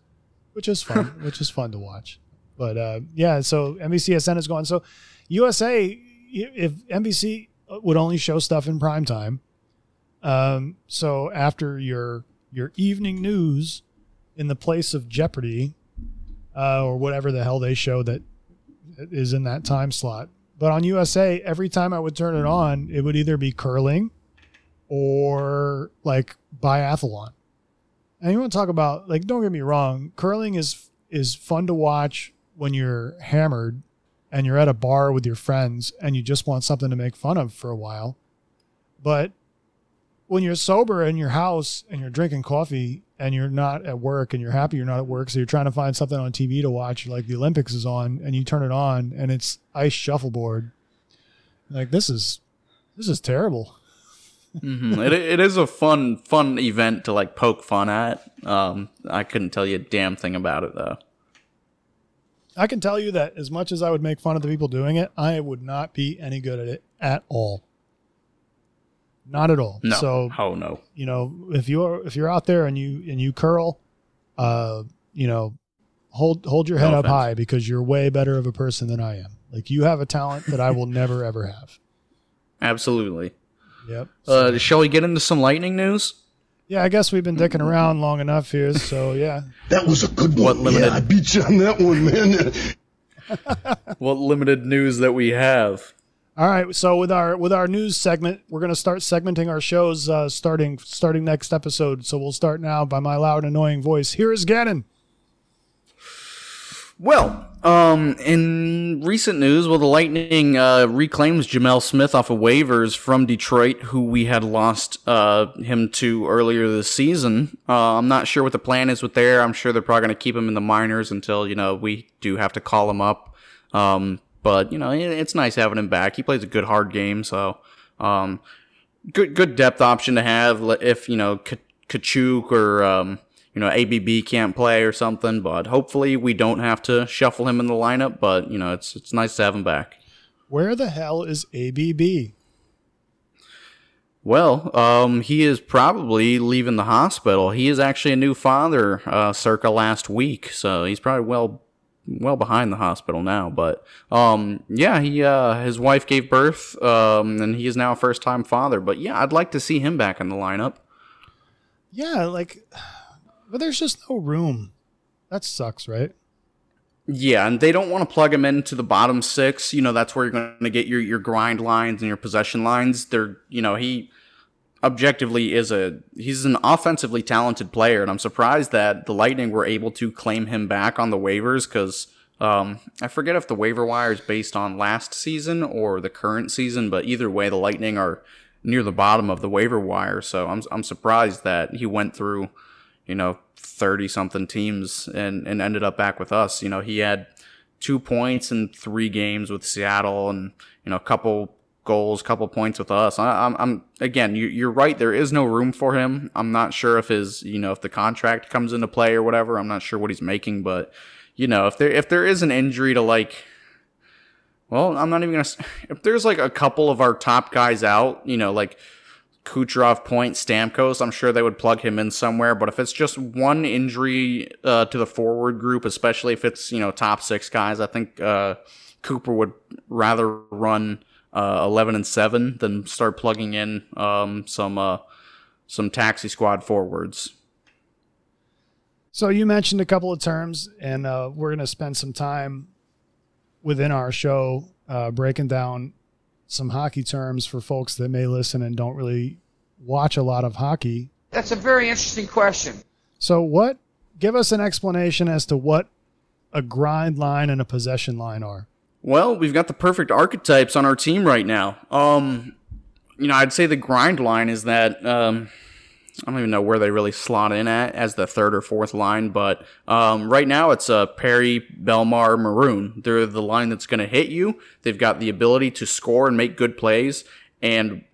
which is fun, which is fun to watch. But uh, yeah, so NBCSN is gone. So USA, if NBC would only show stuff in prime time, um, so after your your evening news, in the place of Jeopardy, uh, or whatever the hell they show that is in that time slot. But on USA, every time I would turn it mm. on, it would either be curling or like biathlon. And you want to talk about like don't get me wrong, curling is is fun to watch when you're hammered and you're at a bar with your friends and you just want something to make fun of for a while. But when you're sober in your house and you're drinking coffee and you're not at work and you're happy you're not at work, so you're trying to find something on TV to watch, like the Olympics is on, and you turn it on and it's ice shuffleboard. Like this is this is terrible. hmm it, it is a fun fun event to like poke fun at. Um, I couldn't tell you a damn thing about it though. I can tell you that as much as I would make fun of the people doing it, I would not be any good at it at all. Not at all. No, So oh no. you know if you're if you're out there and you and you curl uh you know hold hold your head No up offense. high because you're way better of a person than I am. Like you have a talent that I will never ever have. Absolutely. Yep. Uh, shall we get into some lightning news? Yeah, I guess we've been dicking around long enough here, so yeah. That was a good one. What limited- Yeah, I beat you on that one, man. What limited news that we have? All right, so with our with our news segment, we're going to start segmenting our shows uh, starting starting next episode. So we'll start now by my loud annoying voice. Here is Gannon. Well, um, in recent news, well, the Lightning uh, reclaims Gemel Smith off of waivers from Detroit, who we had lost uh, him to earlier this season. Uh, I'm not sure what the plan is with there. I'm sure they're probably going to keep him in the minors until you know we do have to call him up. Um, but you know, it's nice having him back. He plays a good hard game, so um, good good depth option to have if you know K- Katchouk or um, you know ABB can't play or something. But hopefully we don't have to shuffle him in the lineup. But you know it's it's nice to have him back. Where the hell is ABB? Well, um, he is probably leaving the hospital. He is actually a new father, uh, circa last week, so he's probably well, well behind the hospital now. But um, yeah, he uh, his wife gave birth, um, and he is now a first time father. But yeah, I'd like to see him back in the lineup. Yeah, like, but there's just no room. That sucks, right? Yeah, and they don't want to plug him into the bottom six. You know, that's where you're going to get your your grind lines and your possession lines. They're, you know, he objectively is a he's an offensively talented player, and I'm surprised that the Lightning were able to claim him back on the waivers because um, I forget if the waiver wire is based on last season or the current season, but either way, the Lightning are near the bottom of the waiver wire. So I'm I'm surprised that he went through, you know, thirty something teams and and ended up back with us. You know, he had two points in three games with Seattle, and you know, a couple goals, couple points with us. I, I'm, I'm again, you, you're right. There is no room for him. I'm not sure if his, you know, if the contract comes into play or whatever. I'm not sure what he's making, but you know, if there if there is an injury to like well, I'm not even gonna. If there's like a couple of our top guys out, you know, like Kucherov, Point, Stamkos, I'm sure they would plug him in somewhere. But if it's just one injury uh, to the forward group, especially if it's you know top six guys, I think uh, Cooper would rather run uh, 11 and seven then start plugging in um, some uh, some taxi squad forwards. So you mentioned a couple of terms, and uh, we're going to spend some time within our show uh, breaking down some hockey terms for folks that may listen and don't really watch a lot of hockey. That's a very interesting question. So, what? Give us an explanation as to what a grind line and a possession line are. Well, we've got the perfect archetypes on our team right now. Um, you know, I'd say the grind line is that um, I don't even know where they really slot in at as the third or fourth line, but um, right now it's uh, Perry, Bellemare, Maroon. They're the line that's going to hit you. They've got the ability to score and make good plays, and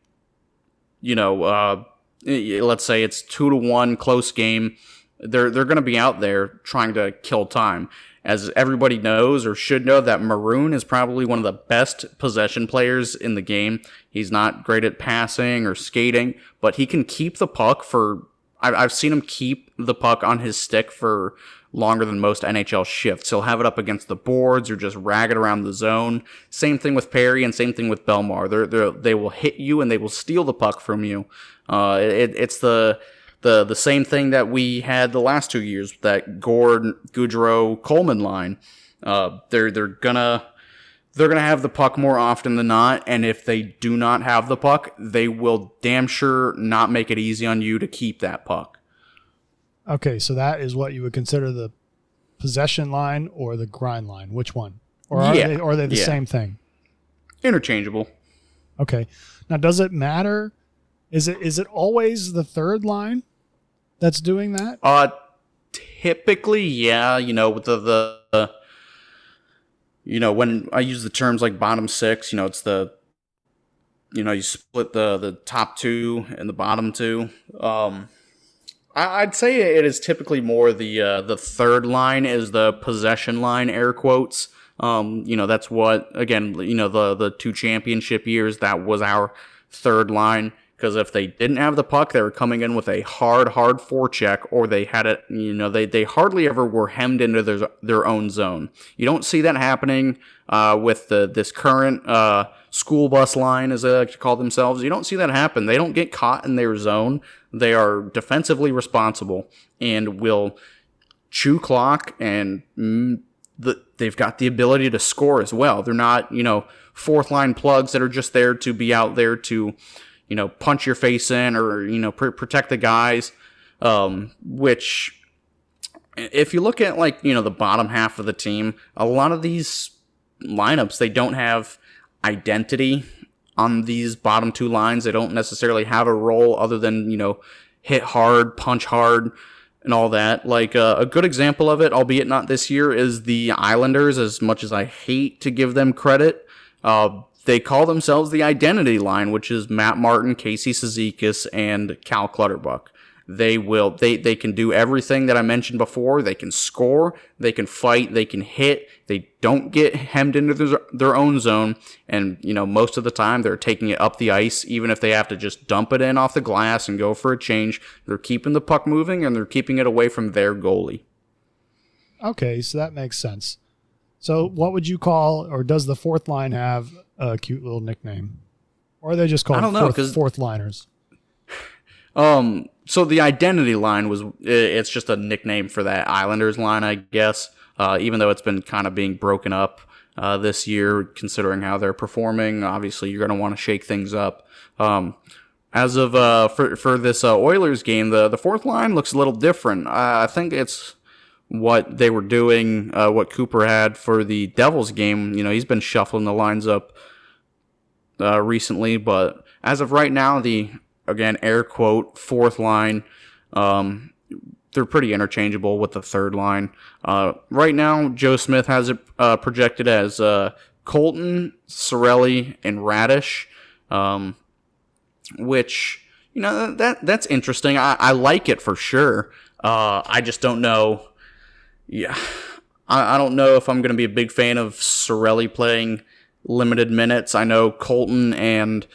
you know, uh, let's say it's two to one close game. They're they're going to be out there trying to kill time. As everybody knows or should know, that Maroon is probably one of the best possession players in the game. He's not great at passing or skating, but he can keep the puck for. I've, seen him keep the puck on his stick for longer than most NHL shifts. He'll have it up against the boards or just rag it around the zone. Same thing with Perry and same thing with Bellemare. They're, they're, they will hit you and they will steal the puck from you. Uh, it, it's the the the same thing that we had the last two years that Gourde Goodrow Coleman line. Uh, they're they're gonna they're gonna have the puck more often than not, and if they do not have the puck, they will damn sure not make it easy on you to keep that puck. Okay, so that is what you would consider the possession line or the grind line. Which one? Or are Yeah, they or are they the yeah. same thing? Interchangeable. Okay. Now does it matter? Is it is it always the third line that's doing that? Uh, typically, yeah. You know, with the the, you know when I use the terms like bottom six, you know, it's the you know you split the the top two and the bottom two. Um, I, I'd say it is typically more the uh, the third line is the possession line, air quotes. Um, you know, that's what again, you know, the the two championship years that was our third line. Because if they didn't have the puck, they were coming in with a hard, hard forecheck, or they had it. You know, they they hardly ever were hemmed into their their own zone. You don't see that happening uh, with the this current uh, school bus line, as they like to call themselves. You don't see that happen. They don't get caught in their zone. They are defensively responsible and will chew clock and. Mm, the, they've got the ability to score as well. They're not, you know, fourth line plugs that are just there to be out there to, you know, punch your face in or, you know, pr- protect the guys. Um, which, if you look at like, you know, the bottom half of the team, a lot of these lineups, they don't have identity on these bottom two lines. They don't necessarily have a role other than, you know, hit hard, punch hard and all that. Like uh, a good example of it, albeit not this year, is the Islanders. As much as I hate to give them credit, uh, they call themselves the Identity Line, which is Matt Martin, Casey Cizikas, and Cal Clutterbuck. They will. They they can do everything that I mentioned before. They can score. They can fight. They can hit. They don't get hemmed into their, their own zone. And you know, most of the time they're taking it up the ice, even if they have to just dump it in off the glass and go for a change. They're keeping the puck moving and they're keeping it away from their goalie. Okay, so that makes sense. So, what would you call, or does the fourth line have a cute little nickname, or are they just called I don't know, fourth, fourth liners? Um, so the identity line was, it's just a nickname for that Islanders line, I guess. Uh, even though it's been kind of being broken up, uh, this year, considering how they're performing, obviously you're going to want to shake things up. Um, as of, uh, for, for this, uh, Oilers game, the, the fourth line looks a little different. I think it's what they were doing, uh, what Cooper had for the Devils game. You know, he's been shuffling the lines up, uh, recently, but as of right now, the again air quote fourth line, um, they're pretty interchangeable with the third line. Uh, right now, Joe Smith has it uh, projected as uh, Colton, Cirelli, and Raddysh, um, which you know that that's interesting. I, I like it for sure. Uh, I just don't know. Yeah, I, I don't know if I'm going to be a big fan of Cirelli playing limited minutes. I know Colton and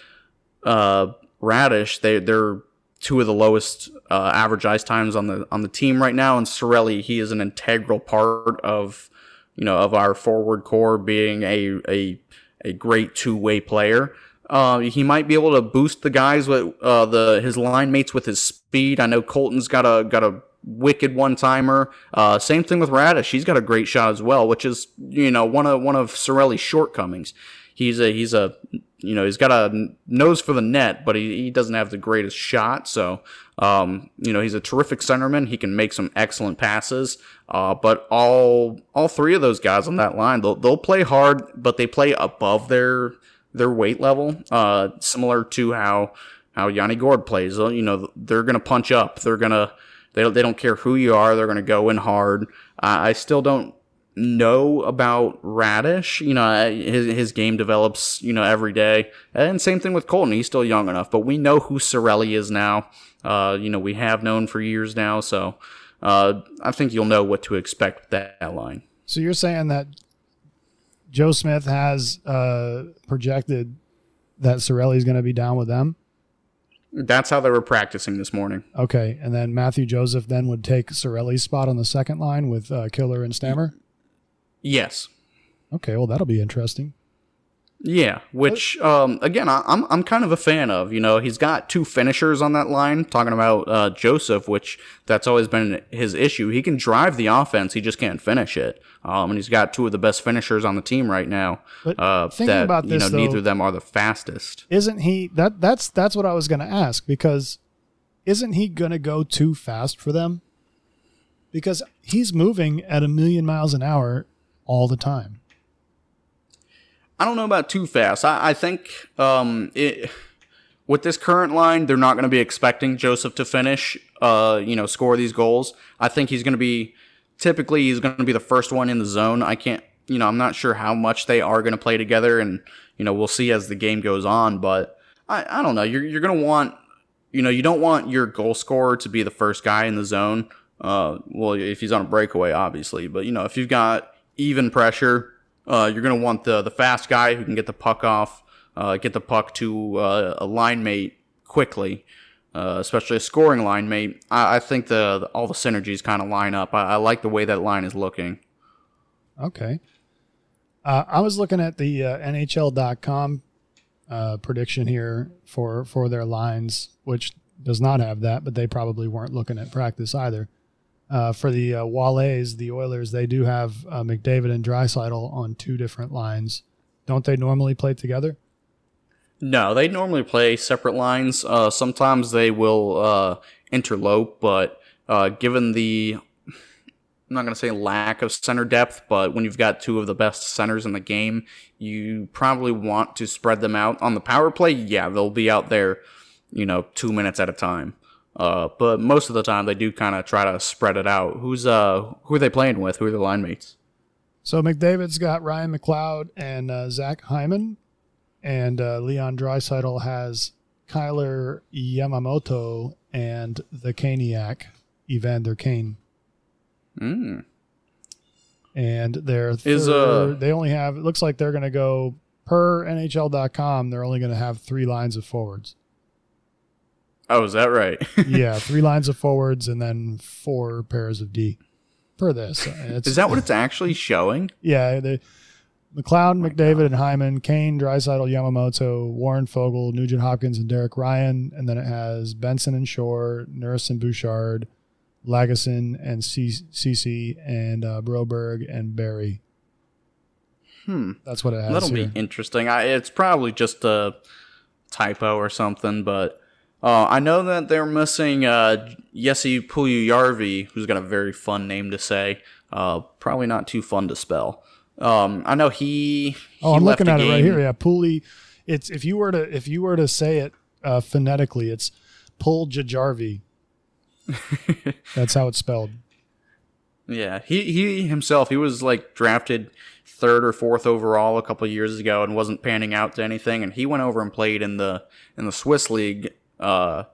uh, Raddysh they they're two of the lowest uh, average ice times on the on the team right now, and Cirelli he is an integral part of you know of our forward core being a a a great two way player. Uh, he might be able to boost the guys with uh, the his line mates with his speed. I know Colton's got a got a wicked one timer. Uh, same thing with Raddysh. He's got a great shot as well, which is you know one of one of Cirelli's shortcomings. He's a he's a you know he's got a nose for the net, but he, he doesn't have the greatest shot. So um, you know he's a terrific centerman. He can make some excellent passes. Uh, but all all three of those guys on that line, they'll they'll play hard, but they play above their their weight level. Uh, similar to how how Yanni Gourde plays. You know they're gonna punch up. They're gonna they don't, they don't care who you are. They're gonna go in hard. Uh, I still don't know about Raddysh. You know, his his game develops, you know, every day. And same thing with Colton. He's still young enough, but we know who Cirelli is now. Uh, you know, we have known for years now, so uh, I think you'll know what to expect with that, that line. So you're saying that Joe Smith has uh, projected that Cirelli is going to be down with them? That's how they were practicing this morning. Okay, and then Mathieu Joseph then would take Cirelli's spot on the second line with uh, Killer and Stammer. Yes. Okay, well that'll be interesting. Yeah, which um, again I, I'm I'm kind of a fan of. You know, he's got two finishers on that line. Talking about uh, Joseph, which that's always been his issue. He can drive the offense, he just can't finish it. Um, and he's got two of the best finishers on the team right now. But uh, thinking that about you know this, though- neither of them are the fastest. Isn't he that that's that's what I was going to ask because isn't he going to go too fast for them? Because he's moving at a million miles an hour all the time. I don't know about too fast. I, I think um, it, with this current line, they're not going to be expecting Joseph to finish, uh, you know, score these goals. I think he's going to be typically he's going to be the first one in the zone. I can't, you know, I'm not sure how much they are going to play together, and you know, we'll see as the game goes on. But I, I don't know. You're you're going to want, you know, you don't want your goal scorer to be the first guy in the zone. Uh, well, if he's on a breakaway, obviously, but you know, if you've got even pressure, uh, you're going to want the the fast guy who can get the puck off, uh, get the puck to uh, a line mate quickly, uh, especially a scoring line mate. I, I think the, the all the synergies kind of line up. I, I like the way that line is looking. Okay. Uh, I was looking at the uh, NHL.com prediction here for for their lines, which does not have that, but they probably weren't looking at practice either. Uh, for the uh, Wallets, the Oilers, they do have uh, McDavid and Draisaitl on two different lines. Don't they normally play together? No, they normally play separate lines. Uh, sometimes they will uh, interlope, but uh, given the I'm not going to say lack of center depth, but when you've got two of the best centers in the game, you probably want to spread them out. On the power play, yeah, they'll be out there, you know, two minutes at a time. Uh, but most of the time, they do kind of try to spread it out. Who's uh, who are they playing with? Who are their line mates? So McDavid's got Ryan McLeod and uh, Zach Hyman, and uh, Leon Draisaitl has Kailer Yamamoto and the Caniac, Evander Kane. Mm. And they're Is, uh, they only have it looks like they're going to go per NHL.com. They're only going to have three lines of forwards. Oh, is that right? yeah, three lines of forwards and then four pairs of D. Per this, it's, is that what it's actually showing? Yeah, the McLeod, McDavid, and Hyman, Kane, Draisaitl, Yamamoto, Warren Foegele, Nugent Hopkins, and Derek Ryan, and then it has Benson and Shore, Nurse and Bouchard, Lagesson and CC, and uh, Broberg and Barrie. Hmm. That's what it has. That'll here. be interesting. I, it's probably just a typo or something, but uh, I know that they're missing uh, Jesse Puljujarvi, who's got a very fun name to say. Uh, probably not too fun to spell. Um, I know he. he Oh, I'm looking at it right here. Yeah, Puli. It's if you were to if you were to say it uh, phonetically, it's Puljajarvi. That's how it's spelled. Yeah, he he himself he was like drafted third or fourth overall a couple of years ago and wasn't panning out to anything, and he went over and played in the in the Swiss league uh,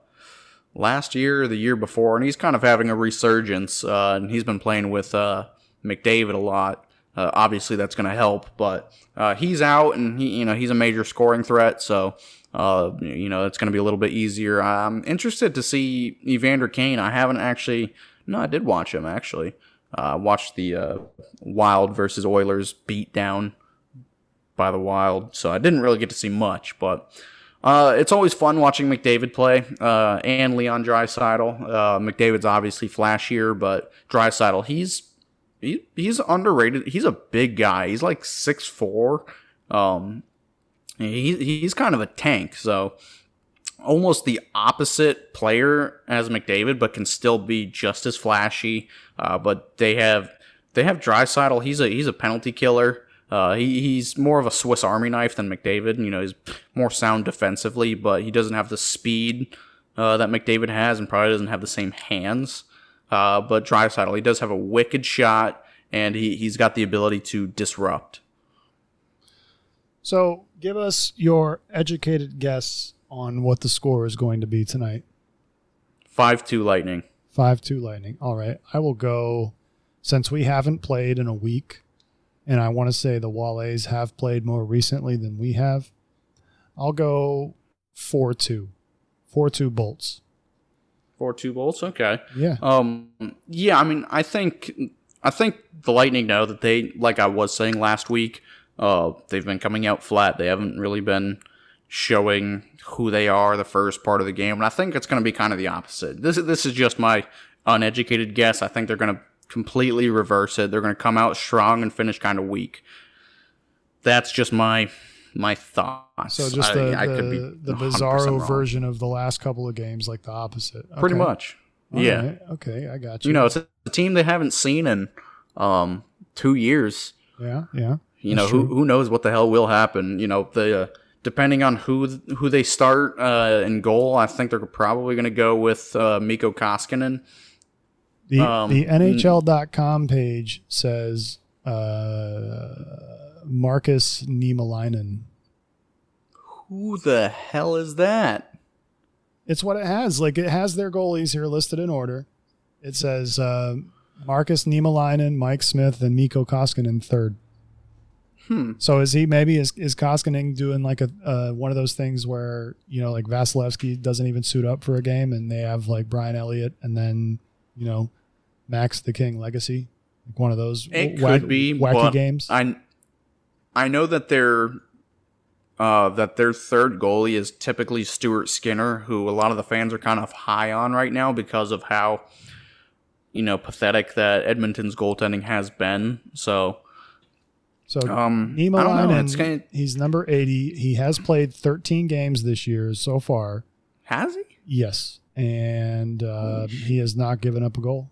last year or the year before, and he's kind of having a resurgence, uh, and he's been playing with uh, McDavid a lot. Uh, obviously, that's going to help, but uh, he's out, and he you know he's a major scoring threat, so. Uh, you know, it's going to be a little bit easier. I'm interested to see Evander Kane. I haven't actually, no, I did watch him actually. Uh, watched the uh, Wild versus Oilers beat down by the Wild, so I didn't really get to see much, but uh, it's always fun watching McDavid play uh, and Leon Draisaitl. Uh, McDavid's obviously flashier, but Draisaitl, he's he, he's underrated. He's a big guy. He's like six four. Um, he, he's kind of a tank, so almost the opposite player as McDavid, but can still be just as flashy. Uh, but they have they have Draisaitl. He's a he's a penalty killer. Uh, he, he's more of a Swiss Army knife than McDavid. You know, he's more sound defensively, but he doesn't have the speed uh, that McDavid has, and probably doesn't have the same hands. Uh, but Draisaitl, he does have a wicked shot, and he he's got the ability to disrupt. So, give us your educated guess on what the score is going to be tonight. Five two Lightning. Five two Lightning. All right, I will go. Since we haven't played in a week, and I want to say the Wallets have played more recently than we have, I'll go four two. Four two bolts. Four two bolts. Okay. Yeah. Um. Yeah. I mean, I think I think the Lightning know that they, like I was saying last week, uh, they've been coming out flat. They haven't really been showing who they are the first part of the game, and I think it's going to be kind of the opposite. This is this is just my uneducated guess. I think they're going to completely reverse it. They're going to come out strong and finish kind of weak. That's just my my thoughts. So just I- the I the, could be the 100% bizarro version of the last couple of games, like the opposite. Pretty much. All yeah. right. Okay, I got you. You know, it's a, a team they haven't seen in um, two years. Yeah. Yeah. You know, who true. who knows what the hell will happen? You know, the uh, depending on who who they start uh, in goal, I think they're probably going to go with uh, Mikko Koskinen. The Um, the NHL.com page says uh, Markus Niemelainen. Who the hell is that? It's what it has. Like it has their goalies here listed in order. It says uh, Markus Niemelainen, Mike Smith, and Mikko Koskinen third. Hmm. So is he maybe is is Koskinen doing like a uh, one of those things where you know like Vasilevskiy doesn't even suit up for a game and they have like Brian Elliott and then you know Max the King Lagacé, like one of those It wack- could be wacky games. I I know that their uh, that their third goalie is typically Stuart Skinner, who a lot of the fans are kind of high on right now because of how you know pathetic that Edmonton's goaltending has been. So So um, Nemo. Linen, kind of, he's number eighty. He has played thirteen games this year so far. has he? Yes, and uh, he has not given up a goal.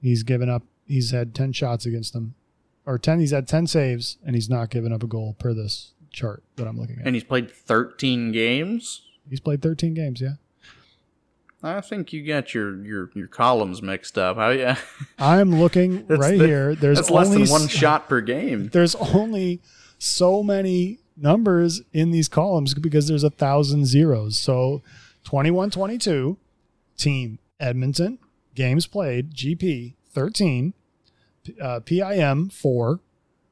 He's given up. He's had ten shots against them, or ten. He's had ten saves, and he's not given up a goal per this chart that I'm looking at. And he's played 13 games. he's played thirteen games. Yeah, I think you got your your your columns mixed up. How yeah? I'm looking right the- here. There's That's less only than one shot per game. There's only so many numbers in these columns because there's a thousand zeros. So 21 22, team Edmonton, games played, GP 13, uh, PIM 4,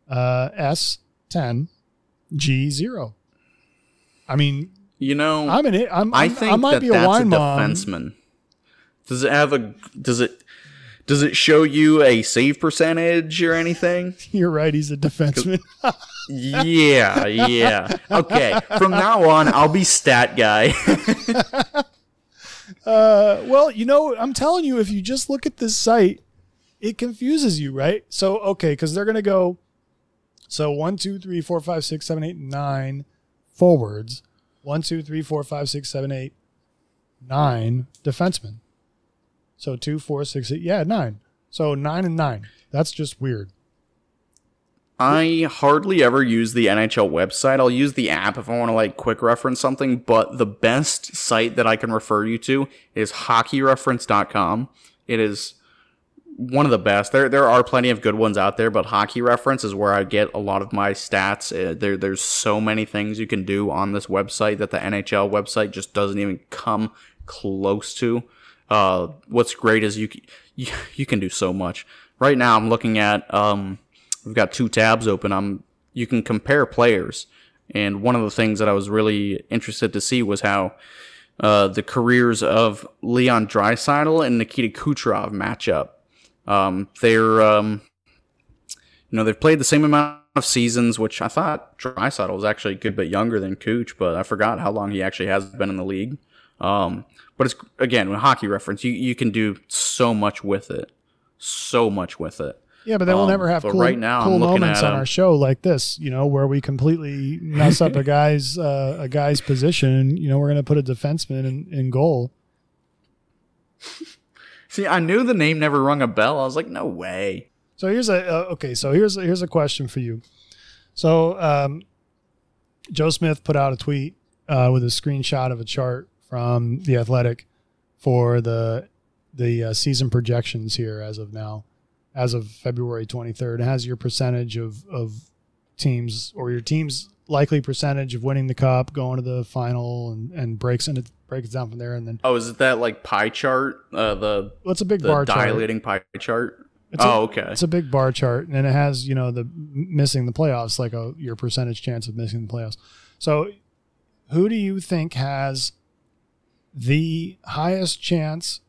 uh, S 10, G 0. I mean, You know, I'm an I'm, I I'm- think I might that be a that's a wine mom. defenseman. Does it have a does it does it show you a save percentage or anything? You're right. He's a defenseman. yeah, yeah. Okay, from now on, I'll be stat guy. Uh, well, you know, I'm telling you, if you just look at this site, it confuses you, right? So, okay, because they're gonna go, so one, two, three, four, five, six, seven, eight, nine forwards, one, two, three, four, five, six, seven, eight, nine defensemen. So two, four, six, eight, yeah, nine. So nine and nine. That's just weird. I hardly ever use the NHL website. I'll use the app if I want to like quick reference something, but the best site that I can refer you to is hockeyreference.com. It is one of the best. There there are plenty of good ones out there, but Hockey Reference is where I get a lot of my stats. Uh, there there's so many things you can do on this website that the NHL website just doesn't even come close to. Uh, what's great is you, you you can do so much. Right now, I'm looking at um, We've got two tabs open. I'm you can compare players, and one of the things that I was really interested to see was how uh, the careers of Leon Draisaitl and Nikita Kucherov match up. Um, they're um, you know they've played the same amount of seasons, which I thought Draisaitl was actually a good bit younger than Kuch, but I forgot how long he actually has been in the league. Um, but it's again, with hockey reference, you you can do so much with it, so much with it. Yeah, but then we'll Um, never have cool, right now cool moments on our show like this, you know, where we completely mess up a guy's uh, a guy's position. You know, we're gonna put a defenseman in, in goal. See, I knew the name never rung a bell. I was like, no way. So here's a uh, okay. So here's here's a question for you. So um, Joe Smith put out a tweet uh, with a screenshot of a chart from the Athletic for the the uh, season projections here as of now, as of February 23rd. It has your percentage of of teams or your team's likely percentage of winning the cup, going to the final, and and breaks and it breaks down from there. And then Oh, is it that like pie chart? Uh, the what's a big bar chart? dilating pie chart. It's a- oh, okay. It's a big bar chart, and it has you know the missing the playoffs, like a your percentage chance of missing the playoffs. So, who do you think has the highest chance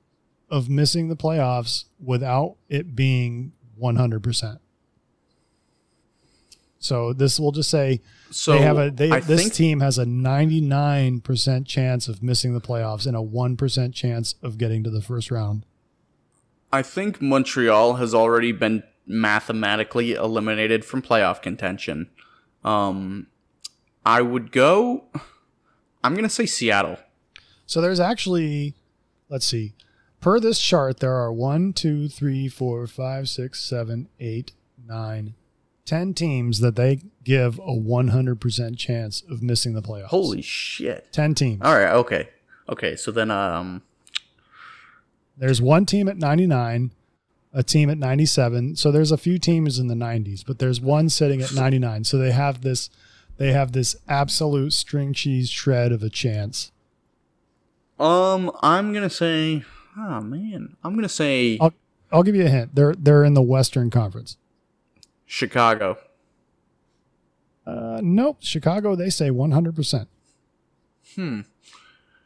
of missing the playoffs without it being one hundred percent? So this will just say so they have a they this think team has a ninety nine percent chance of missing the playoffs and a one percent chance of getting to the first round. I think Montreal has already been mathematically eliminated from playoff contention. Um, I would go. I'm gonna say Seattle. So there's actually, let's see, per this chart, there are one, two, three, four, five, six, seven, eight, nine, ten teams that they give a 100% chance of missing the playoffs. Holy shit! 10 teams. All right, okay, okay. So then, um, There's one team at 99, a team at 97. So there's a few teams in the 90s, but there's one sitting at 99. So they have this, they have this absolute string cheese shred of a chance. um, I'm gonna say, oh man, I'm gonna say I'll, I'll give you a hint. They're they're in the Western Conference. Chicago. Uh, nope. Chicago, they say 100%. Hmm.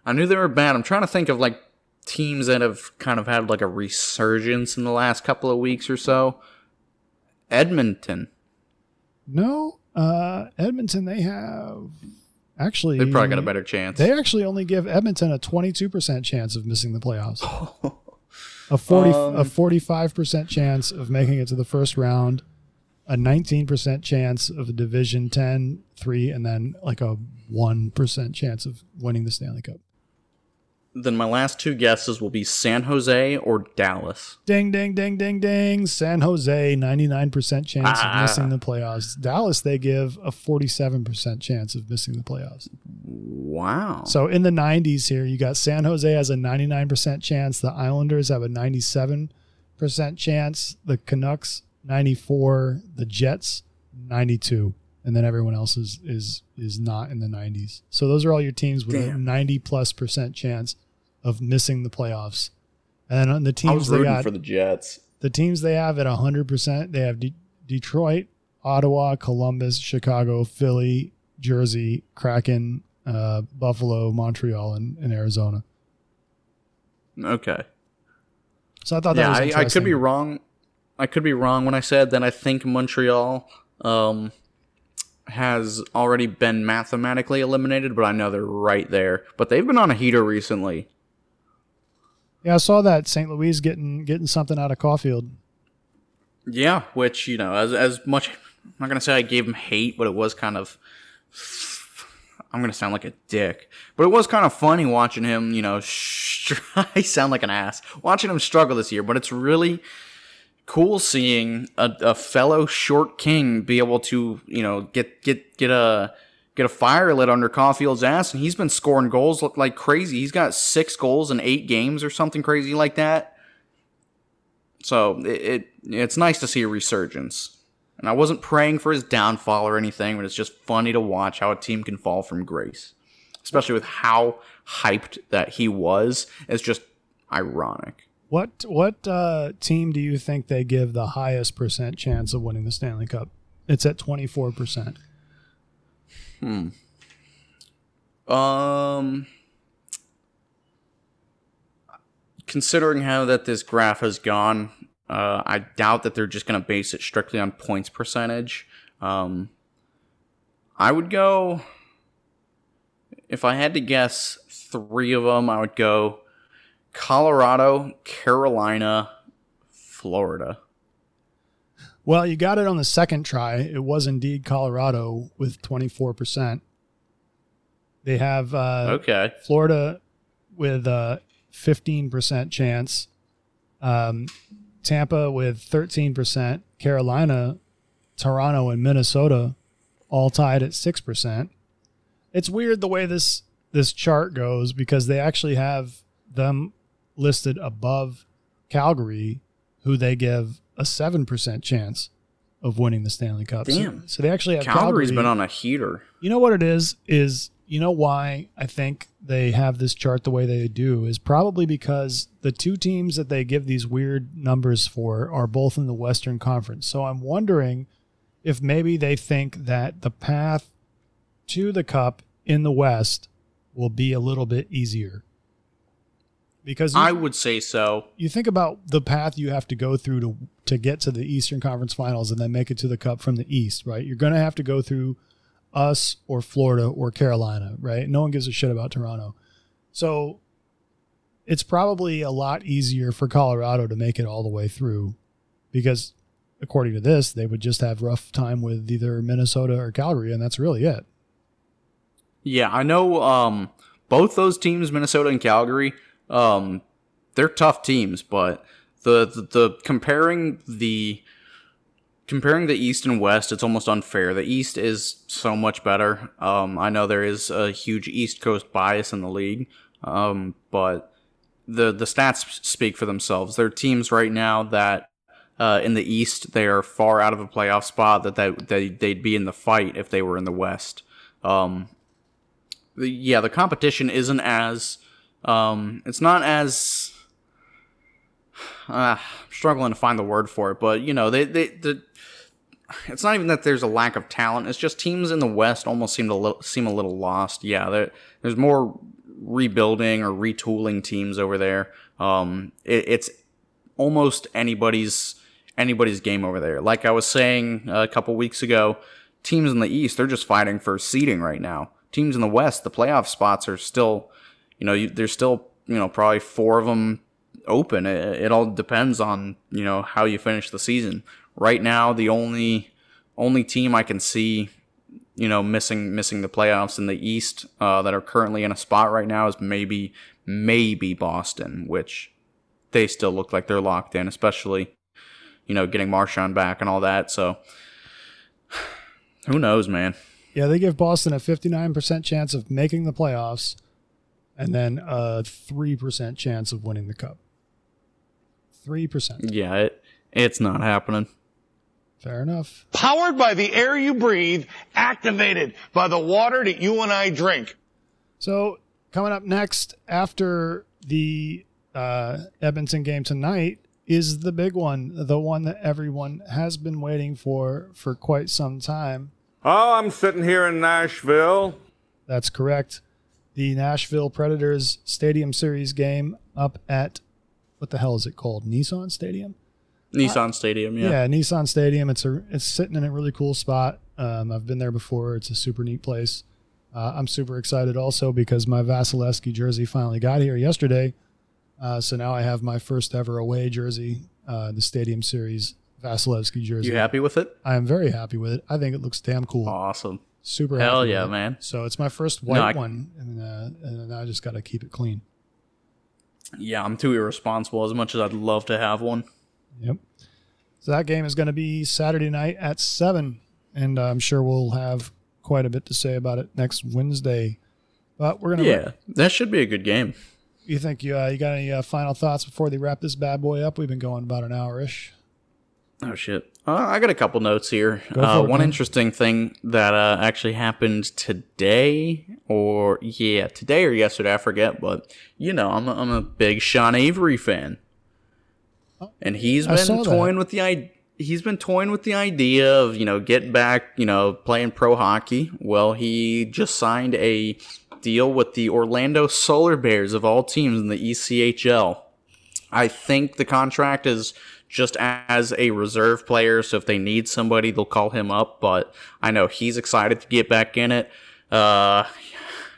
I knew they were bad. I'm trying to think of like teams that have kind of had like a resurgence in the last couple of weeks or so. Edmonton. No, uh, Edmonton, they have actually. They probably got a better chance. They actually only give Edmonton a 22% chance of missing the playoffs. a 40 Um, a 45% chance of making it to the first round, a 19% chance of a division 10 3 and then like a 1% chance of winning the Stanley Cup. Then my last two guesses will be San Jose or Dallas. Ding ding ding ding ding. San Jose 99% chance Ah. of missing the playoffs. Dallas they give a 47% chance of missing the playoffs. Wow. So in the 90s here, you got San Jose has a 99% chance. The Islanders have a 97% chance. The Canucks 94. The Jets 92. And then everyone else is is is not in the 90s. So those are all your teams with a 90 plus percent chance of missing the playoffs. And then on the I teams was they got for the Jets. the teams they have at 100%, they have De- Detroit, Ottawa, Columbus, Chicago, Philly, Jersey, Kraken, uh, Buffalo, Montreal, and, and Arizona. Okay. So I thought yeah, that was I, I could be wrong. I could be wrong when I said that I think Montreal um, has already been mathematically eliminated, but I know they're right there. But they've been on a heater recently. Yeah, I saw that St. Louis getting getting something out of Caufield. Yeah, which you know, as as much I'm not gonna say I gave him hate, but it was kind of. I'm gonna sound like a dick, but it was kind of funny watching him. You know, str- I sound like an ass watching him struggle this year. But it's really cool seeing a, a fellow short king be able to, you know, get get get a get a fire lit under Caufield's ass, and he's been scoring goals like crazy. He's got six goals in eight games or something crazy like that. So it, it it's nice to see a resurgence. And I wasn't praying for his downfall or anything, but it's just funny to watch how a team can fall from grace. Especially with how hyped that he was. It's just ironic. What what uh, team do you think they give the highest percent chance of winning the Stanley Cup? It's at 24%. Um considering how that this graph has gone, uh, I doubt that they're just going to base it strictly on points percentage. Um, I would go, if I had to guess three of them, I would go Colorado, Carolina, Florida. Well, you got it on the second try. It was indeed Colorado with 24%. They have uh, Okay. Florida with a 15% chance. Um, Tampa with 13%. Carolina, Toronto, and Minnesota all tied at 6%. It's weird the way this this chart goes because they actually have them listed above Calgary, who they give a 7% chance of winning the Stanley Cup. So- Damn. So, they actually have Calgary's Calgary. been on a heater. You know what it is? Is you know why I think they have this chart the way they do is probably because the two teams that they give these weird numbers for are both in the Western Conference. So I'm wondering if maybe they think that the path to the cup in the West will be a little bit easier. Because you, I would say so. you think about the path you have to go through to to get to the Eastern Conference Finals and then make it to the Cup from the East, right? You're going to have to go through us or Florida or Carolina, right? No one gives a shit about Toronto. So it's probably a lot easier for Colorado to make it all the way through because according to this, they would just have rough time with either Minnesota or Calgary and that's really it. Yeah, I know um, both those teams, Minnesota and Calgary, um, they're tough teams, but the, the the comparing the comparing the East and West, it's almost unfair. The East is so much better. Um, I know there is a huge East Coast bias in the league, um, but the the stats speak for themselves. There are teams right now that uh, in the East they are far out of a playoff spot that they, they they'd be in the fight if they were in the West. Um, the, yeah, the competition isn't as um, it's not as uh, I'm struggling to find the word for it, but you know they they the it's not even that there's a lack of talent. It's just teams in the West almost seem to li- seem a little lost. Yeah, there, there's more rebuilding or retooling teams over there. Um, it, it's almost anybody's anybody's game over there. Like I was saying a couple weeks ago, teams in the East they're just fighting for seeding right now. Teams in the West, the playoff spots are still, you know, you, there's still you know probably four of them open. It, it all depends on you know how you finish the season. Right now, the only only team I can see, you know, missing missing the playoffs in the East uh, that are currently in a spot right now is maybe maybe Boston, which they still look like they're locked in, especially you know getting Marchand back and all that. So who knows, man? Yeah, they give Boston a 59% chance of making the playoffs and then a 3% chance of winning the cup. 3%. Yeah, it, it's not happening. Fair enough. Powered by the air you breathe, activated by the water that you and I drink. So, coming up next after the uh, Edmonton game tonight is the big one, the one that everyone has been waiting for for quite some time. Oh, I'm sitting here in Nashville. That's correct. The Nashville Predators Stadium Series game up at what the hell is it called? Nissan Stadium. Nissan Stadium, yeah. Yeah, Nissan Stadium. It's a it's sitting in a really cool spot. Um, I've been there before. It's a super neat place. Uh, I'm super excited also because my Vasilevskiy jersey finally got here yesterday. Uh, so now I have my first ever away jersey, uh, the Stadium Series Vasilevskiy jersey. You happy with it? I am very happy with it. I think it looks damn cool. Awesome. Super Hell yeah, man. So it's my first white No, I- one, and uh, and I just got to keep it clean. Yeah, I'm too irresponsible as much as I'd love to have one. Yep. So that game is going to be Saturday night at seven, and I'm sure we'll have quite a bit to say about it next Wednesday. But we're gonna. Yeah, that should be a good game. You think you uh, you got any uh, final thoughts before they wrap this bad boy up? We've been going about an hour ish. Oh shit! Uh, I got a couple notes here. Uh, one interesting thing that uh, actually happened today, or yeah, today or yesterday, I forget. But you know, I'm a, I'm a big Sean Avery fan, and he's been that. toying with the idea. He's been toying with the idea of you know getting back, you know, playing pro hockey. Well, he just signed a deal with the Orlando Solar Bears of all teams in the ECHL. I think the contract is just as a reserve player, so if they need somebody, they'll call him up. But I know he's excited to get back in it. Uh,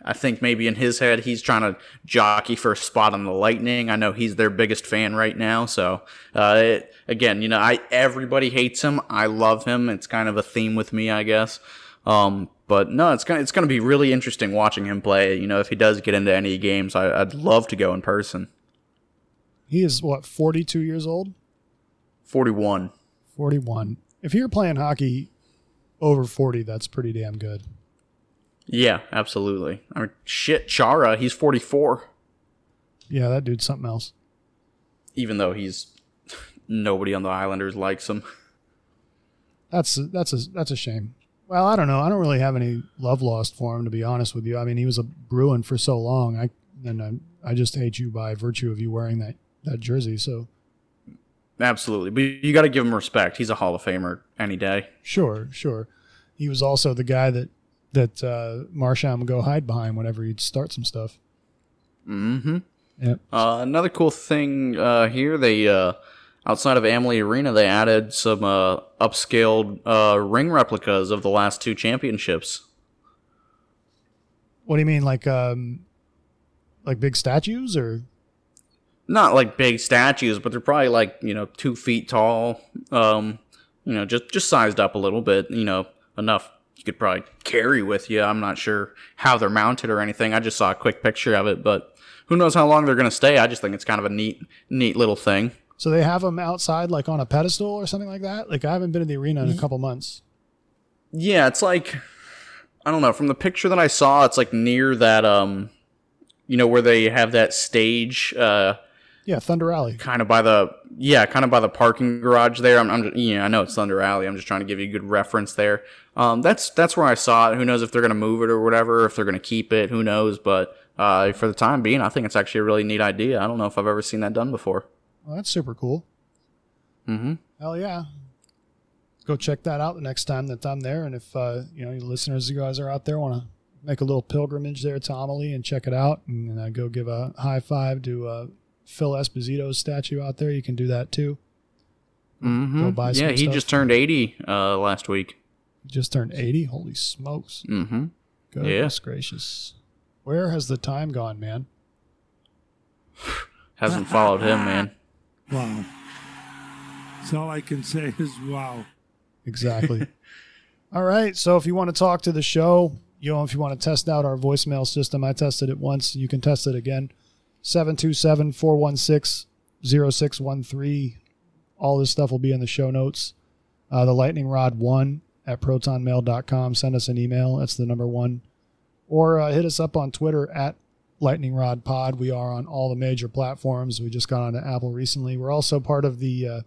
I think maybe in his head, he's trying to jockey for a spot on the Lightning. I know he's their biggest fan right now. So, uh, it, again, you know, I everybody hates him. I love him. It's kind of a theme with me, I guess. Um, but no, it's gonna it's gonna be really interesting watching him play. You know, if he does get into any games, I, I'd love to go in person. He is what 42 years old. Forty one. 41. If you're playing hockey over 40, that's pretty damn good. Yeah, absolutely. I mean, shit, Chara, he's 44, Yeah, that dude's something else. even though he's nobody on the Islanders likes him. That's that's a that's a shame. Well, I don't know. I don't really have any love lost for him, to be honest with you. I mean, he was a Bruin for so long. I and I, I just hate you by virtue of you wearing that that jersey. So Absolutely, but you got to give him respect. He's a Hall of Famer any day. sure, sure. He was also the guy that that uh, Marchand would go hide behind whenever he'd start some stuff. Mm-hmm. Yep. Uh, another cool thing uh, here, they uh, outside of Amalie Arena, they added some uh, upscaled uh, ring replicas of the last two championships. What do you mean, like um, like big statues or? Not like big statues, but they're probably like you know two feet tall. Um, you know, just just sized up a little bit. You know, enough you could probably carry with you. I'm not sure how they're mounted or anything. I just saw a quick picture of it, but who knows how long they're gonna stay? I just think it's kind of a neat neat little thing. So they have them outside, like on a pedestal or something like that. Like I haven't been in the arena in a couple months. Yeah, it's like I don't know. From the picture that I saw, it's like near that um, you know, where they have that stage, uh, Yeah, Thunder Alley. kind of by the yeah, kind of by the parking garage there. I'm, I'm just, yeah, I know it's Thunder Alley. I'm just trying to give you a good reference there. Um, that's that's where I saw it. Who knows if they're gonna move it or whatever, if they're gonna keep it, who knows? But uh, for the time being, I think it's actually a really neat idea. I don't know if I've ever seen that done before. Well, that's super cool. Mm-hmm. Hell yeah. go check that out the next time that I'm there. And if uh, you know, listeners, you guys are out there want to make a little pilgrimage there to Amalie and check it out, and uh, go give a high five to uh, Phil Esposito's statue out there, you can do that too. Mm-hmm. Go buy some yeah, he stuff. just turned 80 uh, last week. He just turned 80. Holy smokes. Mm-hmm. Goodness gracious. Where has the time gone, man? Hasn't followed him, man. Wow. That's all I can say is wow. Exactly. All right. So if you want to talk to the show, you know, if you want to test out our voicemail system, I tested it once. You can test it again. 727 416 0613. All this stuff will be in the show notes. Uh, the lightning rod one at protonmail.com. Send us an email. That's the number one. Or uh, hit us up on Twitter at lightning rod pod. We are on all the major platforms. We just got onto Apple recently. We're also part of the uh,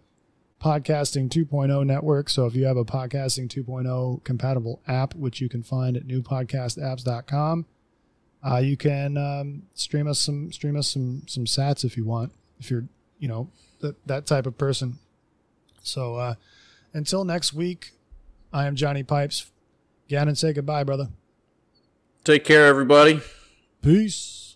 Podcasting 2.0 network. So if you have a Podcasting 2.0 compatible app, which you can find at newpodcastapps.com, uh, you can um, stream us some stream us some some sats if you want. If you're you know that that type of person. So uh, until next week, I am Johnny Pipes. Gannon, say goodbye, brother. Take care, everybody. Peace.